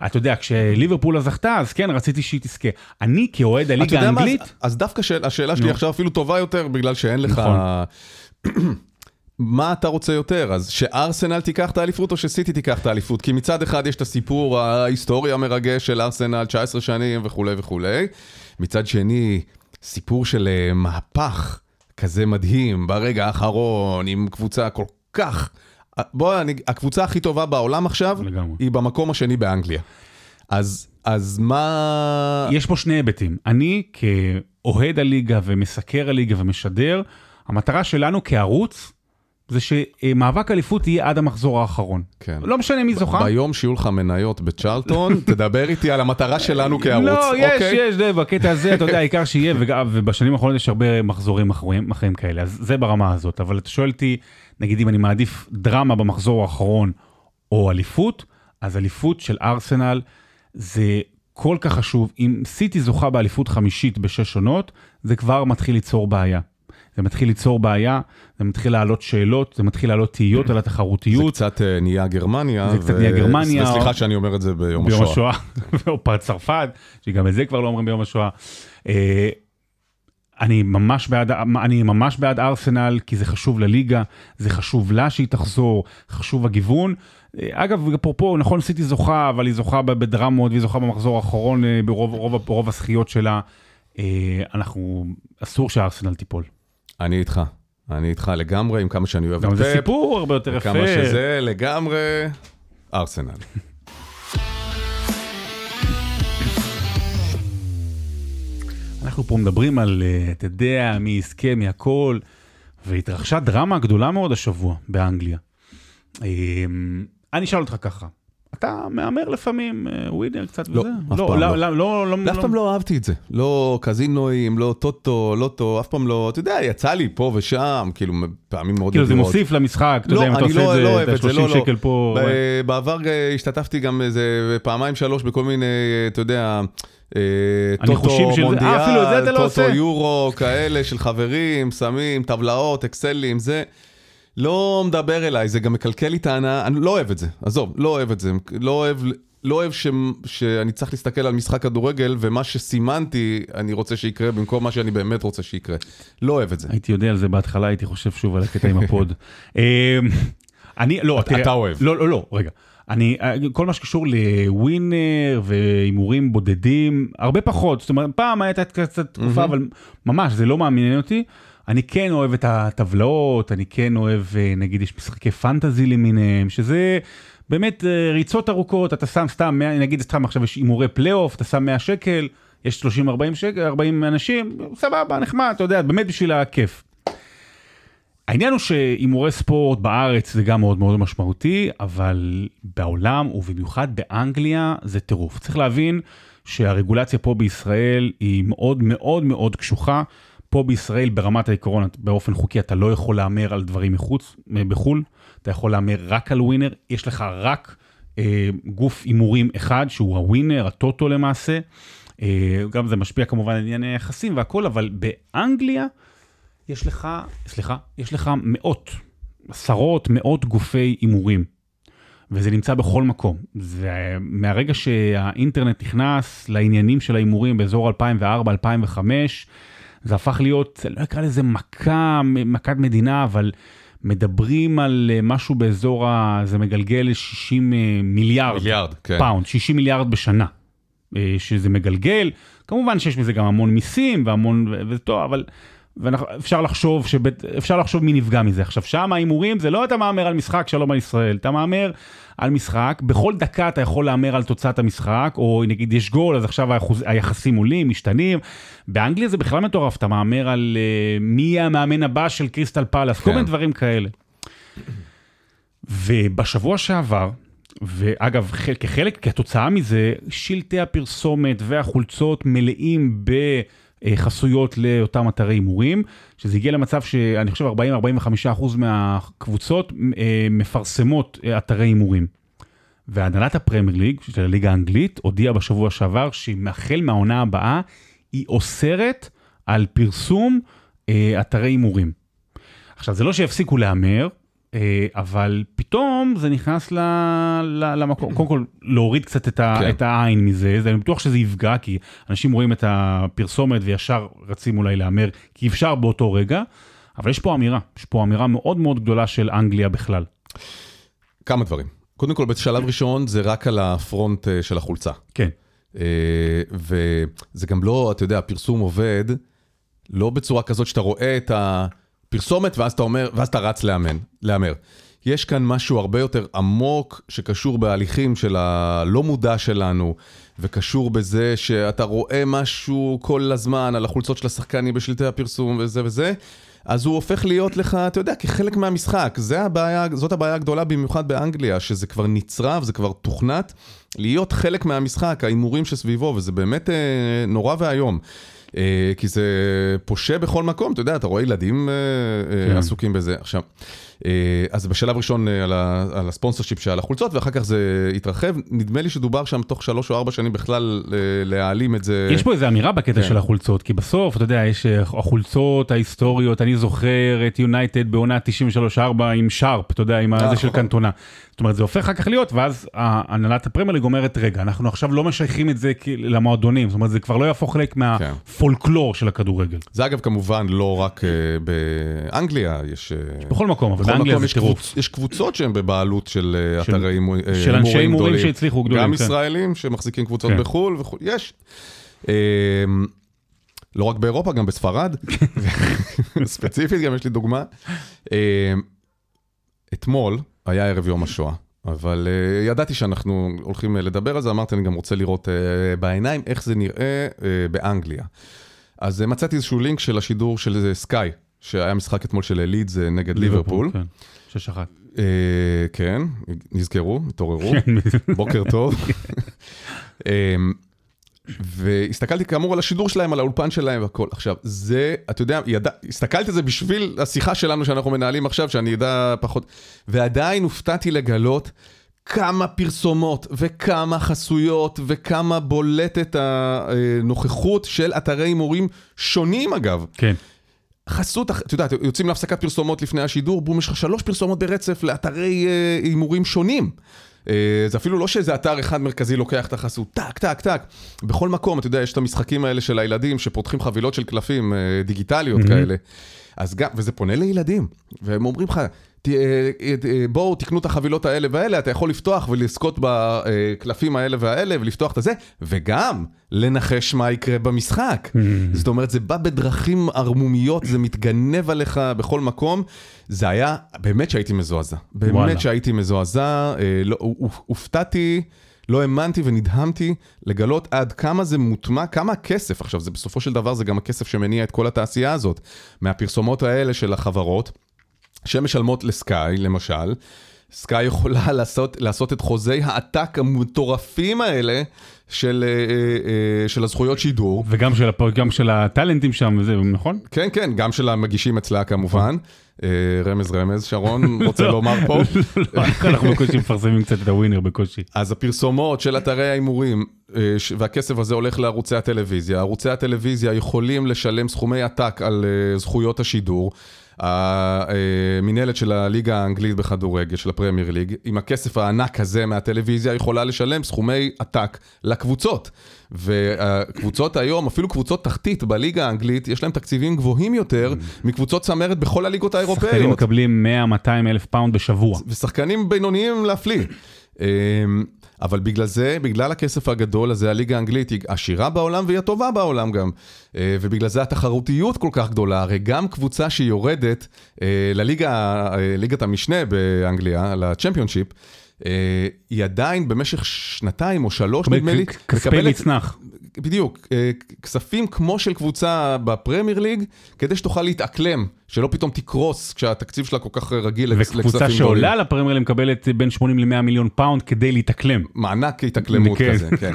אתה יודע, כשליברפול זכתה, אז כן, רציתי שהיא תזכה. אני כאוהד הליגה האנגלית, אז, אז דווקא שאל, השאלה שלי נו. עכשיו אפילו טובה יותר, בגלל שאין לך... נכון. מה אתה רוצה יותר? אז שארסנל תיקח את האליפות או שסיטי תיקח את האליפות? כי מצד אחד יש את הסיפור ההיסטורי המרגש של ארסנל, 19 שנים וכולי וכולי. מצד שני, סיפור של אה, מהפך כזה מדהים ברגע האחרון, עם קבוצה כל כך... בוא, אני, הקבוצה הכי טובה בעולם עכשיו, לגמרי. היא במקום השני באנגליה. אז, אז מה... יש פה שני היבטים. אני כאוהד הליגה ומסקר הליגה ומשדר, המטרה שלנו כערוץ זה שמאבק אליפות יהיה עד המחזור האחרון. כן. לא משנה מי זוכה. ביום שיהיו לך מניות בצ'רלטון, תדבר איתי על המטרה שלנו כערוץ, לא, יש, אוקיי? יש, זה, בקטע הזה, אתה יודע, העיקר שיהיה, ובשנים האחרונות יש הרבה מחזורים אחרים, אחרים כאלה, אז זה ברמה הזאת. אבל אתה שואל אותי, נגיד אם אני מעדיף דרמה במחזור האחרון או אליפות, אז אליפות של ארסנל זה כל כך חשוב. אם סיטי זוכה באליפות חמישית בשש עונות, זה כבר מתחיל ליצור בעיה. זה מתחיל ליצור בעיה, זה מתחיל להעלות שאלות, זה מתחיל להעלות תהיות על זה התחרותיות. קצת אה, נהיה גרמניה. זה קצת נהיה גרמניה, וסליחה שאני אומר את זה ביום ביום השואה. השואה, או צרפת, שגם את זה כבר לא אומרים ביום השואה. אה, אני ממש בעד, אני ממש בעד ארסנל, כי זה חשוב לליגה, זה חשוב לה שהיא תחזור, חשוב הגיוון. אה, אגב, אפרופו, נכון, סיטי זוכה, אבל היא זוכה בדרמות, והיא זוכה במחזור האחרון ברוב רוב, רוב הזכיות שלה. אנחנו, אסור שארסנל תיפול. אני איתך, אני איתך לגמרי, עם כמה שאני אוהב גם את זה פפ, סיפור הרבה יותר יפה. כמה שזה לגמרי ארסנל. אנחנו פה מדברים על, אה, אתה יודע, מי יזכה, מי הכל, והתרחשה דרמה גדולה מאוד השבוע באנגליה. אה, אני אשאל אותך ככה, אתה מהמר לפעמים, אה, ווינר קצת לא, וזה? אף לא. לא. לא, לא, לא, לא- פעם לא אהבתי את זה. לא קזינואים, לא טוטו, לוטו, אף פעם לא, אתה יודע, יצא לי פה ושם, כאילו, פעמים מאוד כאילו זה. מוסיף למשחק, אתה לא, יודע, אם אתה עושה לא- את לא זה, אתה את זה, 30 לא, לא. שקל פה. ב- בעבר אה, השתתפתי גם איזה פעמיים שלוש בכל מיני, אתה יודע, אה, טוטו. אה, מונדיאל, לא טוטו? יורו, כאלה של חברים, שמים, טבלאות, אקסלים, זה. לא מדבר אליי, זה גם מקלקל לי ההנאה, אני לא אוהב את זה, עזוב, לא אוהב את זה, לא אוהב, לא אוהב ש, שאני צריך להסתכל על משחק כדורגל, ומה שסימנתי, אני רוצה שיקרה במקום מה שאני באמת רוצה שיקרה. לא אוהב את זה. הייתי יודע על זה בהתחלה, הייתי חושב שוב על הקטע עם הפוד. אה, אני, לא, אתה- תראה, אתה אוהב. לא, לא, לא, רגע. אני, כל מה שקשור לווינר והימורים בודדים, הרבה פחות, זאת אומרת, פעם הייתה קצת תקופה, אבל ממש, זה לא מעניין אותי. אני כן אוהב את הטבלאות, אני כן אוהב, אה, נגיד, יש משחקי פנטזי למיניהם, שזה באמת אה, ריצות ארוכות, אתה שם סתם, נגיד סתם עכשיו יש הימורי פלייאוף, אתה שם 100 שקל, יש 30-40 שקל, 40 אנשים, סבבה, נחמד, אתה יודע, באמת בשביל הכיף. העניין הוא שהימורי ספורט בארץ זה גם מאוד מאוד משמעותי, אבל בעולם ובמיוחד באנגליה זה טירוף. צריך להבין שהרגולציה פה בישראל היא מאוד מאוד מאוד קשוחה. פה בישראל ברמת העיקרון באופן חוקי אתה לא יכול להמר על דברים מחוץ, בחו"ל, אתה יכול להמר רק על ווינר, יש לך רק אה, גוף הימורים אחד שהוא הווינר, הטוטו למעשה. אה, גם זה משפיע כמובן על ענייני יחסים והכל, אבל באנגליה יש לך, סליחה, יש לך מאות, עשרות, מאות גופי הימורים. וזה נמצא בכל מקום. ומהרגע שהאינטרנט נכנס לעניינים של ההימורים באזור 2004-2005, זה הפך להיות, לא אקרא לזה מכה, מכת מדינה, אבל מדברים על אה, משהו באזור, ה... זה מגלגל ל-60 אה, מיליארד, מיליארד כן. פאונד, 60 מיליארד בשנה. אה, שזה מגלגל, כמובן שיש בזה גם המון מיסים והמון, וזה טוב, אבל ואפשר לחשוב שבית, אפשר לחשוב מי נפגע מזה. עכשיו, שם ההימורים זה לא אתה מהמר על משחק שלום על ישראל, אתה מהמר על משחק, בכל דקה אתה יכול להמר על תוצאת המשחק, או נגיד יש גול, אז עכשיו היחוס, היחסים עולים, משתנים. באנגליה זה בכלל מטורף, אתה מהמר על uh, מי יהיה המאמן הבא של קריסטל פאלאס, כן. כל מיני דברים כאלה. ובשבוע שעבר, ואגב, כחלק, כתוצאה מזה, שלטי הפרסומת והחולצות מלאים ב... אה, חסויות לאותם אתרי הימורים, שזה הגיע למצב שאני חושב 40-45% מהקבוצות אה, מפרסמות אה, אתרי הימורים. והנהלת הפרמייר ליג, של הליגה האנגלית, הודיעה בשבוע שעבר שהחל מהעונה הבאה היא אוסרת על פרסום אתרי הימורים. עכשיו, זה לא שיפסיקו להמר, אבל פתאום זה נכנס למקום, קודם כל להוריד קצת את, כן. את העין מזה, אני בטוח שזה יפגע, כי אנשים רואים את הפרסומת וישר רצים אולי להמר, כי אפשר באותו רגע, אבל יש פה אמירה, יש פה אמירה מאוד מאוד גדולה של אנגליה בכלל. כמה דברים. קודם כל, בשלב ראשון זה רק על הפרונט אה, של החולצה. כן. אה, וזה גם לא, אתה יודע, הפרסום עובד לא בצורה כזאת שאתה רואה את ה... פרסומת, ואז אתה אומר, ואז אתה רץ לאמן, להמר. יש כאן משהו הרבה יותר עמוק שקשור בהליכים של הלא מודע שלנו, וקשור בזה שאתה רואה משהו כל הזמן על החולצות של השחקנים בשלטי הפרסום וזה וזה, אז הוא הופך להיות לך, אתה יודע, כחלק מהמשחק. זה הבעיה, זאת הבעיה הגדולה במיוחד באנגליה, שזה כבר נצרב, זה כבר תוכנת, להיות חלק מהמשחק, ההימורים שסביבו, וזה באמת אה, נורא ואיום. אה, כי זה פושה בכל מקום, אתה יודע, אתה רואה ילדים אה, אה, כן. עסוקים בזה. עכשיו, אז בשלב ראשון על הספונסר שיפ שעל החולצות, ואחר כך זה התרחב. נדמה לי שדובר שם תוך שלוש או ארבע שנים בכלל להעלים את זה. יש פה איזה אמירה בקטע כן. של החולצות, כי בסוף, אתה יודע, יש החולצות ההיסטוריות, אני זוכר את יונייטד בעונה 93-4 עם שרפ, אתה יודע, עם הזה של נכון. קנטונה. זאת אומרת, זה הופך אחר כך להיות, ואז הנהלת הפרמייר ליג אומרת, רגע, אנחנו עכשיו לא משייכים את זה למועדונים, זאת אומרת, זה כבר לא יהפוך חלק מהפולקלור של הכדורגל. זה אגב כמובן לא רק אה, באנגליה, יש... אה, בכל מקום, אבל באנגליה זה טירוף. יש קבוצות שהן בבעלות של אה, אתרי הימורים גדולים. של אנשי הימורים שהצליחו גדולים, גם כן. ישראלים שמחזיקים קבוצות כן. בחו"ל וכו', יש. לא רק באירופה, גם בספרד. ספציפית, גם יש לי דוגמה. אתמול, היה ערב יום השואה, אבל uh, ידעתי שאנחנו הולכים uh, לדבר על זה, אמרתי, אני גם רוצה לראות uh, בעיניים איך זה נראה uh, באנגליה. אז uh, מצאתי איזשהו לינק של השידור של סקאי, שהיה משחק אתמול של לידס נגד ליברפול. כן, שש אחת. Uh, כן, נזכרו, התעוררו, בוקר טוב. והסתכלתי כאמור על השידור שלהם, על האולפן שלהם והכל. עכשיו, זה, אתה יודע, ידע, הסתכלתי על זה בשביל השיחה שלנו שאנחנו מנהלים עכשיו, שאני אדע פחות, ועדיין הופתעתי לגלות כמה פרסומות וכמה חסויות וכמה בולטת הנוכחות של אתרי הימורים שונים אגב. כן. חסות, אתה יודע, יוצאים להפסקת פרסומות לפני השידור, בום, יש לך שלוש פרסומות ברצף לאתרי אה, הימורים שונים. אה, זה אפילו לא שאיזה אתר אחד מרכזי לוקח את החסות, טק, טק, טק. בכל מקום, אתה יודע, יש את המשחקים האלה של הילדים שפותחים חבילות של קלפים אה, דיגיטליות mm-hmm. כאלה. אז גם, וזה פונה לילדים, והם אומרים לך, בואו תקנו את החבילות האלה והאלה, אתה יכול לפתוח ולזכות בקלפים האלה והאלה ולפתוח את הזה, וגם לנחש מה יקרה במשחק. זאת אומרת, זה בא בדרכים ערמומיות, זה מתגנב עליך בכל מקום. זה היה, באמת שהייתי מזועזע. וואלה. באמת שהייתי מזועזע, אה, לא, הופ- הופתעתי. לא האמנתי ונדהמתי לגלות עד כמה זה מוטמע, כמה הכסף, עכשיו זה בסופו של דבר זה גם הכסף שמניע את כל התעשייה הזאת, מהפרסומות האלה של החברות, שמשלמות לסקאי למשל, סקאי יכולה לעשות, לעשות את חוזי העתק המטורפים האלה של, אה, אה, אה, של הזכויות שידור. וגם של, גם של הטאלנטים שם, וזה, נכון? כן, כן, גם של המגישים אצלה כמובן. רמז רמז, שרון רוצה לא. לומר פה. לא, אנחנו בקושי מפרסמים קצת את הווינר בקושי. אז הפרסומות של אתרי ההימורים, והכסף הזה הולך לערוצי הטלוויזיה. ערוצי הטלוויזיה יכולים לשלם סכומי עתק על זכויות השידור. המינהלת של הליגה האנגלית בכדורגל, של הפרמייר ליג, עם הכסף הענק הזה מהטלוויזיה, יכולה לשלם סכומי עתק לקבוצות. והקבוצות היום, אפילו קבוצות תחתית בליגה האנגלית, יש להם תקציבים גבוהים יותר מקבוצות צמרת בכל הליגות שחקנים האירופאיות. מקבלים 100-200 אלף פאונד בשבוע. ושחקנים בינוניים להפליא. אבל בגלל זה, בגלל הכסף הגדול הזה, הליגה האנגלית היא עשירה בעולם והיא הטובה בעולם גם. אה, ובגלל זה התחרותיות כל כך גדולה, הרי גם קבוצה שיורדת אה, לליגה, אה, ליגת המשנה באנגליה, לצ'מפיונשיפ, היא עדיין במשך שנתיים או שלוש, נדמה לי, כספי מצנח. בדיוק, כספים כמו של קבוצה בפרמייר ליג, כדי שתוכל להתאקלם, שלא פתאום תקרוס כשהתקציב שלה כל כך רגיל לכס- וקבוצה לכספים שעולה לפרמייר ליג מקבלת בין 80 ל-100 מיליון פאונד כדי להתאקלם. מענק התאקלמות כן. כזה, כן.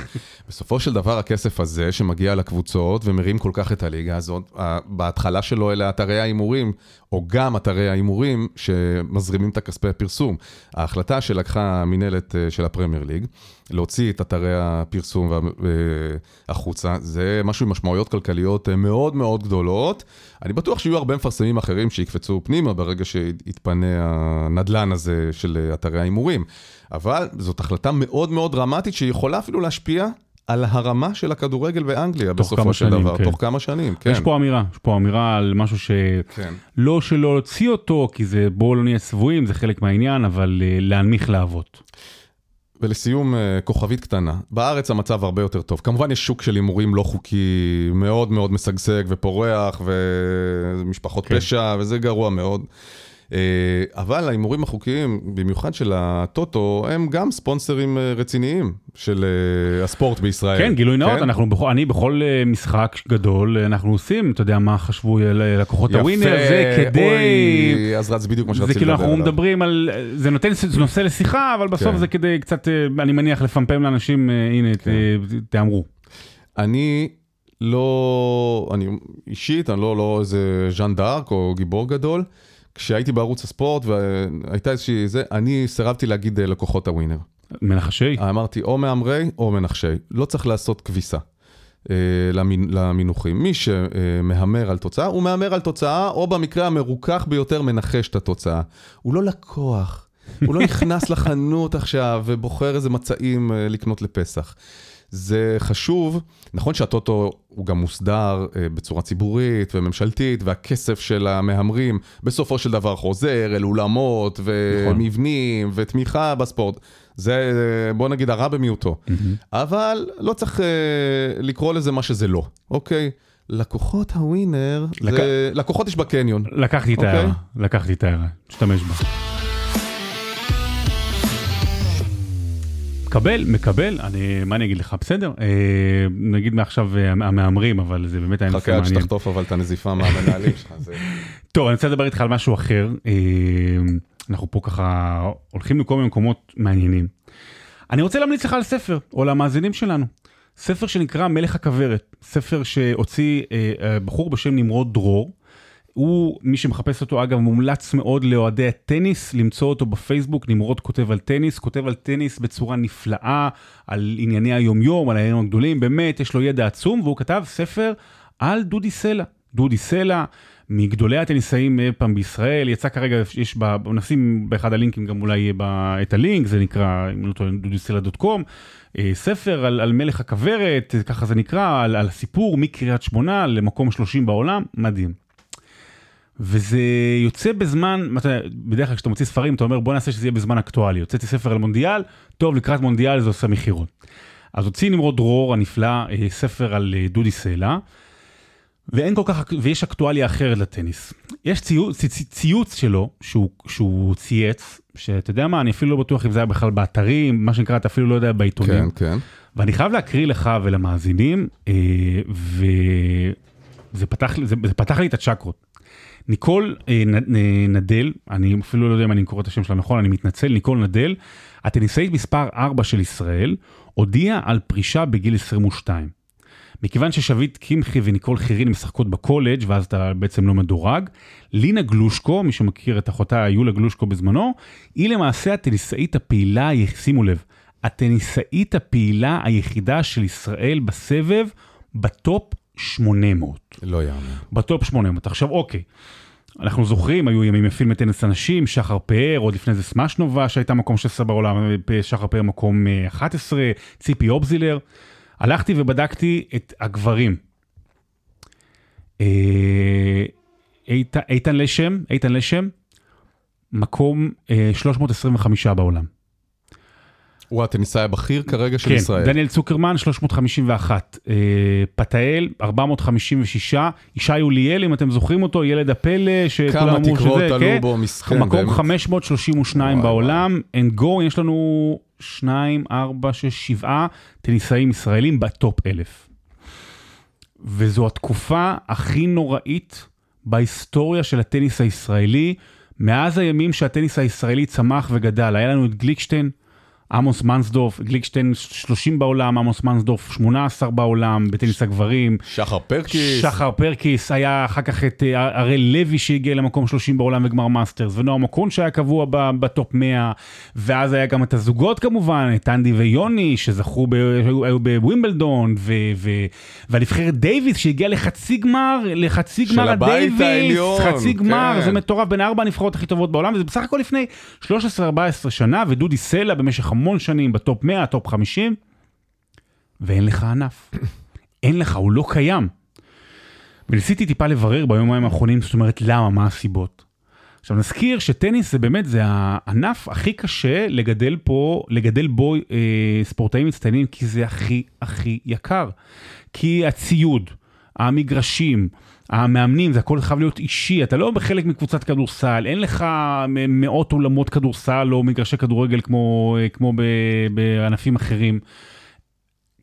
בסופו של דבר הכסף הזה שמגיע לקבוצות ומרים כל כך את הליגה הזאת, בהתחלה שלו אלה אתרי ההימורים, או גם אתרי ההימורים שמזרימים את הכספי הפרסום. ההחלטה שלקחה המינהלת אה, של הפרמייר ליג, להוציא את אתרי הפרסום אה, החוצה, זה משהו עם משמעויות כלכליות אה, מאוד מאוד גדולות. אני בטוח שיהיו הרבה מפרסמים אחרים שיקפצו פנימה ברגע שיתפנה הנדלן הזה של אה, אתרי ההימורים. אבל זאת החלטה מאוד מאוד דרמטית שיכולה אפילו להשפיע על הרמה של הכדורגל באנגליה בסופו של שנים, דבר, כן. תוך כמה שנים, כן. יש פה אמירה, יש פה אמירה על משהו כן. שלא שלא להוציא אותו, כי זה בואו לא נהיה שבויים, זה חלק מהעניין, אבל אה, להנמיך להבות. ולסיום, אה, כוכבית קטנה, בארץ המצב הרבה יותר טוב. כמובן יש שוק של הימורים לא חוקי מאוד מאוד משגשג ופורח, ומשפחות כן. פשע, וזה גרוע מאוד. אה, אבל ההימורים החוקיים, במיוחד של הטוטו, הם גם ספונסרים אה, רציניים של אה, הספורט בישראל. כן, גילוי נאות, כן? אנחנו אני בכל משחק גדול, אנחנו עושים, אתה יודע מה חשבו לקוחות הווינר, זה כדי... אוי, אז רץ בדיוק מה זה שרציתי כאילו לדבר אנחנו עליו. מדברים על, זה נותן זה נושא לשיחה, אבל בסוף כן. זה כדי קצת, אני מניח, לפמפם לאנשים, הנה, כן. תאמרו. אני לא, אני אישית, אני לא, לא איזה ז'אן דארק או גיבור גדול. כשהייתי בערוץ הספורט והייתה איזושהי זה, אני סירבתי להגיד אה, לקוחות הווינר. מנחשי? אמרתי או מהמרי או מנחשי, לא צריך לעשות כביסה. אה, למין, למינוחים. מי שמהמר על תוצאה, הוא מהמר על תוצאה, או במקרה המרוכך ביותר מנחש את התוצאה. הוא לא לקוח, הוא לא נכנס לחנות עכשיו ובוחר איזה מצעים אה, לקנות לפסח. זה חשוב, נכון שהטוטו הוא גם מוסדר אה, בצורה ציבורית וממשלתית, והכסף של המהמרים בסופו של דבר חוזר אל אולמות ומבנים ותמיכה בספורט. זה, בוא נגיד, הרע במיעוטו. אבל לא צריך אה, לקרוא לזה מה שזה לא, אוקיי? לקוחות הווינר, לק- זה... לקוחות יש בקניון. לקחתי את אוקיי. ההערה, לקחתי את ההערה, משתמש בה. מקבל, מקבל, אני, מה אני אגיד לך, בסדר, אה, נגיד מעכשיו אה, המהמרים, אבל זה באמת היה נושא חכה עד מעניין. שתחטוף אבל את הנזיפה מהמנהלים שלך. זה... טוב, אני רוצה לדבר איתך על משהו אחר. אה, אנחנו פה ככה הולכים לכל מיני מקומות מעניינים. אני רוצה להמליץ לך על ספר, או למאזינים שלנו. ספר שנקרא מלך הכוורת, ספר שהוציא אה, אה, בחור בשם נמרוד דרור. הוא, מי שמחפש אותו אגב, מומלץ מאוד לאוהדי הטניס, למצוא אותו בפייסבוק, נמרוד כותב על טניס, כותב על טניס בצורה נפלאה, על ענייני היומיום, על העניינים הגדולים, באמת, יש לו ידע עצום, והוא כתב ספר על דודי סלע. דודי סלע, מגדולי הטניסאים אי פעם בישראל, יצא כרגע, יש ב... נשים באחד הלינקים גם אולי ב- את הלינק, זה נקרא, אם לא טועה, דודיסלע.קום, אה, ספר על, על מלך הכוורת, ככה זה נקרא, על, על הסיפור מקריית שמונה למקום 30 בעולם, מדהים. וזה יוצא בזמן, בדרך כלל כשאתה מוציא ספרים אתה אומר בוא נעשה שזה יהיה בזמן אקטואלי, הוצאתי ספר על מונדיאל, טוב לקראת מונדיאל זה עושה מכירות. אז הוציא נמרוד דרור הנפלא אה, ספר על אה, דודי סלע, ואין כל כך, ויש אקטואליה אחרת לטניס. יש ציוץ, ציוץ שלו שהוא, שהוא צייץ, שאתה יודע מה, אני אפילו לא בטוח אם זה היה בכלל באתרים, מה שנקרא, אתה אפילו לא יודע בעיתונים. כן, כן. ואני חייב להקריא לך ולמאזינים, אה, וזה פתח, זה, זה פתח לי את הצ'קרות. ניקול אה, נדל, אני אפילו לא יודע אם אני קורא את השם שלה נכון, אני מתנצל, ניקול נדל, הטניסאית מספר 4 של ישראל, הודיעה על פרישה בגיל 22. מכיוון ששביט קמחי וניקול חירין משחקות בקולג' ואז אתה בעצם לא מדורג, לינה גלושקו, מי שמכיר את אחותה יולה גלושקו בזמנו, היא למעשה הטניסאית הפעילה, שימו לב, הטניסאית הפעילה היחידה של ישראל בסבב בטופ 800. לא יאמן. בטופ 800. עכשיו אוקיי, אנחנו זוכרים, היו ימים יפים לטניס אנשים, שחר פאר, עוד לפני זה סמשנובה שהייתה מקום 16 בעולם, שחר פאר מקום 11, אה, ציפי אובזילר. הלכתי ובדקתי את הגברים. אה, איתן לשם, איתן לשם, מקום 325 אה, בעולם. הוא הטניסאי הבכיר כרגע של כן, ישראל. כן, דניאל צוקרמן 351, אה, פתאל 456, ישי אוליאל אם אתם זוכרים אותו, ילד הפלא, שכולם אמרו שזה, כמה תקרות עלו כן, בו, מסכן. מקום באמת. 532 בעולם, and go, יש לנו 2, 4, 6, 7 טניסאים ישראלים בטופ 1000. וזו התקופה הכי נוראית בהיסטוריה של הטניס הישראלי, מאז הימים שהטניס הישראלי צמח וגדל. היה לנו את גליקשטיין, עמוס מנסדורף, גליקשטיין 30 בעולם, עמוס מנסדורף 18 בעולם בטניס הגברים. שחר פרקיס. שחר פרקיס, היה אחר כך את אה, הראל לוי שהגיע למקום 30 בעולם וגמר מאסטרס, ונועם אוקון שהיה קבוע בטופ 100, ואז היה גם את הזוגות כמובן, את אנדי ויוני שזכו, ב, היו בווימבלדון, ו, ו, והנבחרת דייוויס שהגיע לחצי גמר, לחצי גמר הדייוויס, חצי גמר, כן. זה מטורף, בין ארבע הנבחרות הכי טובות בעולם, וזה בסך הכל לפני 13-14 שנה, ודודי סלע במשך המון שנים בטופ 100, טופ 50, ואין לך ענף. אין לך, הוא לא קיים. וניסיתי טיפה לברר ביומיים האחרונים, זאת אומרת, למה, מה הסיבות. עכשיו נזכיר שטניס זה באמת, זה הענף הכי קשה לגדל פה, לגדל בו אה, ספורטאים מצטיינים, כי זה הכי הכי יקר. כי הציוד, המגרשים, המאמנים, זה הכל חייב להיות אישי, אתה לא בחלק מקבוצת כדורסל, אין לך מאות אולמות כדורסל או מגרשי כדורגל כמו, כמו בענפים אחרים.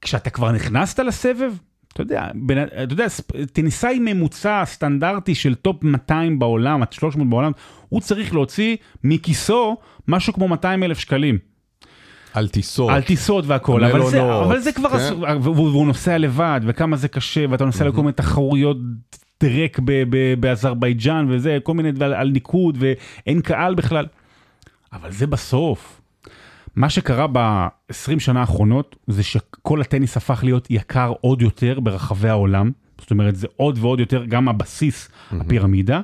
כשאתה כבר נכנסת לסבב, אתה יודע, בין, אתה יודע, טניסאי ממוצע סטנדרטי של טופ 200 בעולם, עד 300 בעולם, הוא צריך להוציא מכיסו משהו כמו 200 אלף שקלים. על טיסות. על טיסות והכל, אבל זה, אבל זה כבר, כן? והוא נוסע לבד, וכמה זה קשה, ואתה נוסע לכל מיני תחרויות טרק באזרבייג'אן וזה, כל מיני דברים על ניקוד ואין קהל בכלל. אבל זה בסוף. מה שקרה ב-20 שנה האחרונות זה שכל הטניס הפך להיות יקר עוד יותר ברחבי העולם. זאת אומרת זה עוד ועוד יותר גם הבסיס, mm-hmm. הפירמידה,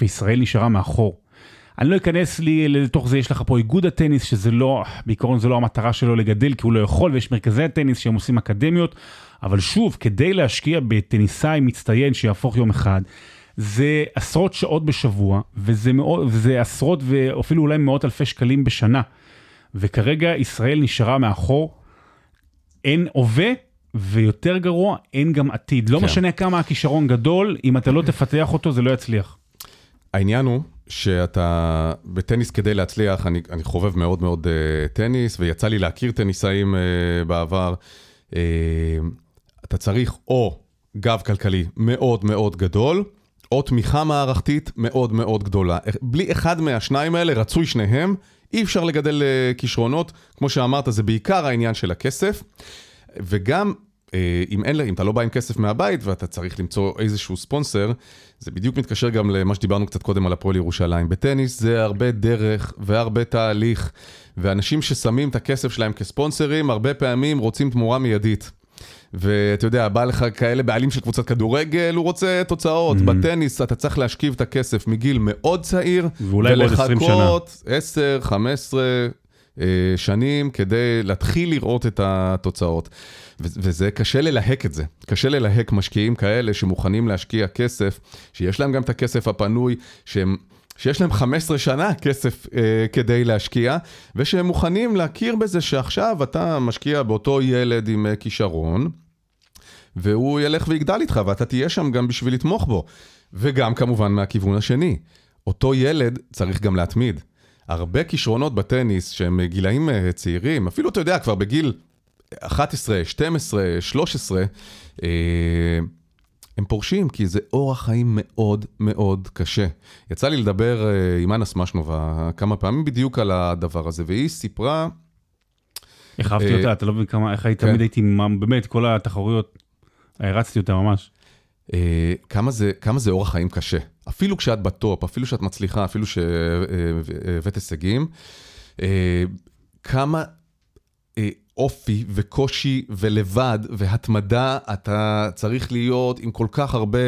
וישראל נשארה מאחור. אני לא אכנס לי לתוך זה, יש לך פה איגוד הטניס, שזה לא, בעיקרון זה לא המטרה שלו לגדל, כי הוא לא יכול, ויש מרכזי הטניס שהם עושים אקדמיות, אבל שוב, כדי להשקיע בטניסאי מצטיין שיהפוך יום אחד, זה עשרות שעות בשבוע, וזה, מאות, וזה עשרות ואפילו אולי מאות אלפי שקלים בשנה. וכרגע ישראל נשארה מאחור, אין הווה, ויותר גרוע, אין גם עתיד. לא כן. משנה כמה הכישרון גדול, אם אתה לא תפתח אותו, זה לא יצליח. העניין הוא שאתה בטניס כדי להצליח, אני, אני חובב מאוד מאוד uh, טניס, ויצא לי להכיר טניסאים uh, בעבר. Uh, אתה צריך או גב כלכלי מאוד מאוד גדול, או תמיכה מערכתית מאוד מאוד גדולה. בלי אחד מהשניים האלה, רצוי שניהם, אי אפשר לגדל uh, כישרונות. כמו שאמרת, זה בעיקר העניין של הכסף. וגם אה, אם, אין, אם אתה לא בא עם כסף מהבית ואתה צריך למצוא איזשהו ספונסר, זה בדיוק מתקשר גם למה שדיברנו קצת קודם על הפועל ירושלים. בטניס זה הרבה דרך והרבה תהליך, ואנשים ששמים את הכסף שלהם כספונסרים, הרבה פעמים רוצים תמורה מיידית. ואתה יודע, בא לך כאלה בעלים של קבוצת כדורגל, הוא רוצה תוצאות. Mm-hmm. בטניס אתה צריך להשכיב את הכסף מגיל מאוד צעיר, ואולי בעוד 20 שנה. ולחכות 10, 15, אה, שנים כדי להתחיל לראות את התוצאות. וזה קשה ללהק את זה. קשה ללהק משקיעים כאלה שמוכנים להשקיע כסף, שיש להם גם את הכסף הפנוי, שהם... שיש להם 15 שנה כסף אה, כדי להשקיע, ושהם מוכנים להכיר בזה שעכשיו אתה משקיע באותו ילד עם אה, כישרון, והוא ילך ויגדל איתך, ואתה תהיה שם גם בשביל לתמוך בו. וגם כמובן מהכיוון השני, אותו ילד צריך גם להתמיד. הרבה כישרונות בטניס שהם גילאים אה, צעירים, אפילו אתה יודע, כבר בגיל 11, 12, 13, אה, הם פורשים, כי זה אורח חיים מאוד מאוד קשה. יצא לי לדבר אה, עם אנה סמשנובה כמה פעמים בדיוק על הדבר הזה, והיא סיפרה... איך אהבתי אה, אותה, אתה לא מבין כמה, איך כן. תמיד הייתי, באמת, כל התחרויות, הרצתי אותה ממש. אה, כמה זה, כמה זה אורח חיים קשה. אפילו כשאת בטופ, אפילו שאת מצליחה, אפילו שהבאת הישגים, אה, כמה אה, אופי וקושי ולבד והתמדה אתה צריך להיות עם כל כך הרבה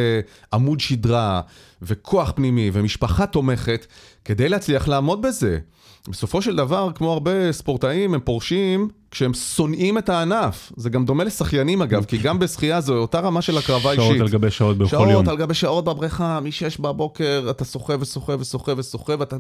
עמוד שדרה וכוח פנימי ומשפחה תומכת כדי להצליח לעמוד בזה. בסופו של דבר, כמו הרבה ספורטאים, הם פורשים כשהם שונאים את הענף. זה גם דומה לשחיינים אגב, כי גם בשחייה זו אותה רמה של הקרבה אישית. שעות על גבי שעות בכל שעות יום. על גבי שעות בבריכה, מ-6 בבוקר אתה סוחב וסוחב וסוחב וסוחב, אתה...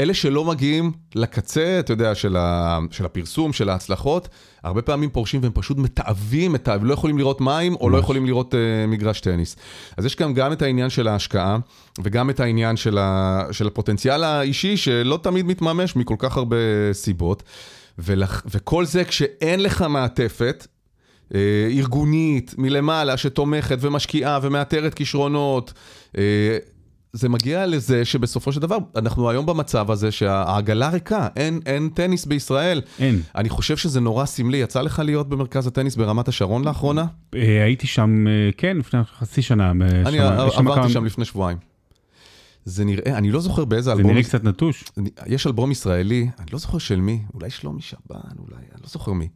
אלה שלא מגיעים לקצה, אתה יודע, של, ה... של הפרסום, של ההצלחות, הרבה פעמים פורשים והם פשוט מתעבים, ה... לא יכולים לראות מים או לא. יכולים לראות uh, מגרש טניס. אז יש כאן גם את העניין של ההשקעה, וגם את העניין של, ה... של הפוטנציאל האישי, שלא תמיד מתממש מכל כך הרבה סיבות. ולח... וכל זה כשאין לך מעטפת, אה, ארגונית, מלמעלה, שתומכת ומשקיעה ומאתרת כישרונות. זה מגיע לזה שבסופו של דבר, אנחנו היום במצב הזה שהעגלה ריקה, אין, אין טניס בישראל. אין. אני חושב שזה נורא סמלי. יצא לך להיות במרכז הטניס ברמת השרון לאחרונה? אה, הייתי שם, אה, כן, לפני חצי שנה. אה, אני שם- שם עברתי כמה- שם לפני שבועיים. זה נראה, אני לא זוכר באיזה זה אלבום, נראה קצת נטוש. יש אלבום ישראלי, אני לא זוכר של מי, אולי שלומי שבן, אולי, אני לא זוכר מי,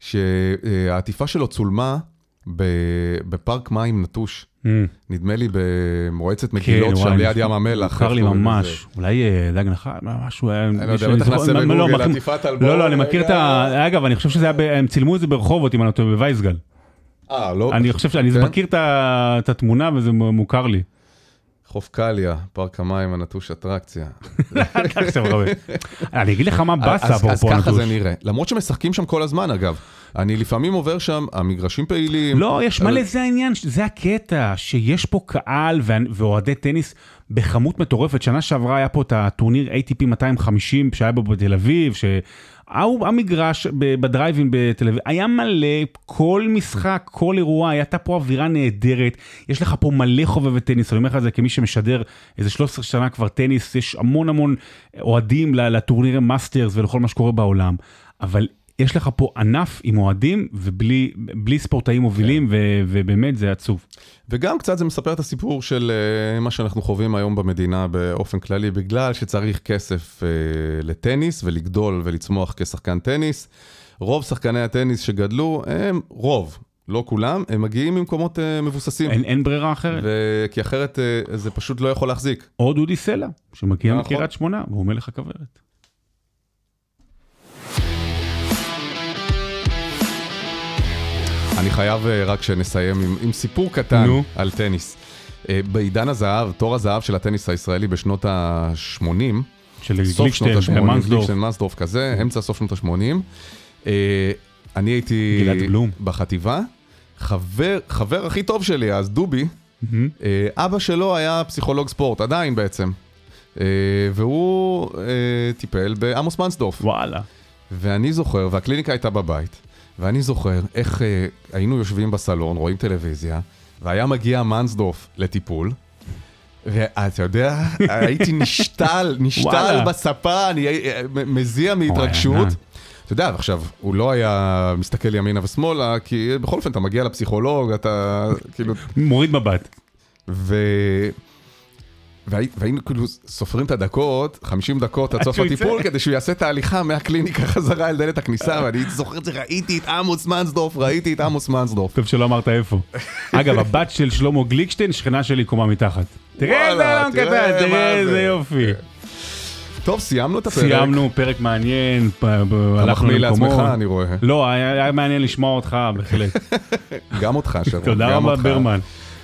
שהעטיפה שלו צולמה בפארק מים נטוש. אה, נדמה לי במועצת כן, מגילות שם ליד ים המלח. מוכר לי? ממש. אולי אה, דג נחש, משהו היה... אני לא יודע, בטח נעשה לא, לא, בגוגל, עטיפת אלבום. לא, לא, אני מכיר את ה... אגב, אני חושב שזה היה, ב- הם צילמו את זה ברחובות, אם אני לא טועה, בווייסגל. אה, לא. אני חושב שאני כן? מכיר את התמונה וזה מוכר לי. חוף קליה, פארק המים הנטוש אטרקציה. אני אגיד לך מה באסה, אז- אז אפרופו ככה נטוש. זה נראה. למרות שמשחקים שם כל הזמן, אגב. אני לפעמים עובר שם, המגרשים פעילים. לא, יש אבל- מלא, זה העניין, זה הקטע, שיש פה קהל ואוהדי טניס בכמות מטורפת. שנה שעברה היה פה את הטורניר ATP 250 שהיה בו בתל אביב, המגרש ב- בדרייבין בתל אביב, היה מלא, כל משחק, כל אירוע, הייתה פה אווירה נהדרת, יש לך פה מלא חובבי טניס, אני אומר לך את זה כמי שמשדר איזה 13 שנה כבר טניס, יש המון המון אוהדים לטורנירי מאסטרס ולכל מה שקורה בעולם, אבל יש לך פה ענף עם אוהדים ובלי בלי ספורטאים מובילים, ו- ובאמת זה עצוב. וגם קצת זה מספר את הסיפור של אה, מה שאנחנו חווים היום במדינה באופן כללי, בגלל שצריך כסף אה, לטניס ולגדול ולצמוח כשחקן טניס. רוב שחקני הטניס שגדלו, הם רוב, לא כולם, הם מגיעים ממקומות אה, מבוססים. אין, אין ברירה אחרת. ו... כי אחרת אה, זה פשוט לא יכול להחזיק. או דודי סלע, שמגיע נכון. מקריית שמונה, והוא מלך הכוורת. חייב אה, רק שנסיים עם, עם סיפור קטן נו. על טניס. אה, בעידן הזהב, תור הזהב של הטניס הישראלי בשנות ה-80, של גליקשטיין ה-80, ומנסדורף. גליקשטיין, מנסדורף כזה, אמצע סוף שנות ה-80. אני הייתי. בחטיבה, חבר, חבר הכי טוב שלי אז, דובי. אה, אבא שלו היה פסיכולוג ספורט, עדיין בעצם. אה, והוא אה, טיפל בעמוס מנסדורף. וואלה. ואני זוכר, והקליניקה הייתה בבית, ואני זוכר איך אה, היינו יושבים בסלון, רואים טלוויזיה, והיה מגיע מנסדורף לטיפול, ואתה יודע, הייתי נשתל, נשתל. בספה, אני אה, מ- מזיע מהתרגשות. אתה יודע, עכשיו, הוא לא היה מסתכל ימינה ושמאלה, כי בכל אופן אתה מגיע לפסיכולוג, אתה כאילו, מוריד מבט. ו... והיינו כאילו סופרים את הדקות, 50 דקות עד סוף הטיפול, כדי שהוא יעשה את ההליכה מהקליניקה חזרה אל דלת הכניסה, אה. ואני זוכר את זה, ראיתי את עמוס מנסדורף, ראיתי את עמוס מנסדורף. טוב שלא אמרת איפה. אגב, הבת של שלמה גליקשטיין, שכנה שלי קומה מתחת. תראה איזה אלון קטן, תראה איזה יופי. כן. טוב, סיימנו את הפרק. סיימנו, פרק מעניין, הלכנו למקומו. אתה אני רואה. לא, היה מעניין לשמוע אותך, בהחלט. גם אותך, שבוע. תודה רבה, ברמן.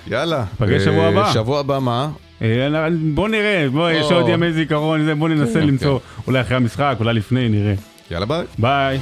יאללה. נפגש אה, שבוע הבא. שבוע הבא מה? אה, בוא נראה, בוא, יש עוד ימי זיכרון, בוא ננסה כן. למצוא, אולי אחרי המשחק, אולי לפני, נראה. יאללה ביי. ביי.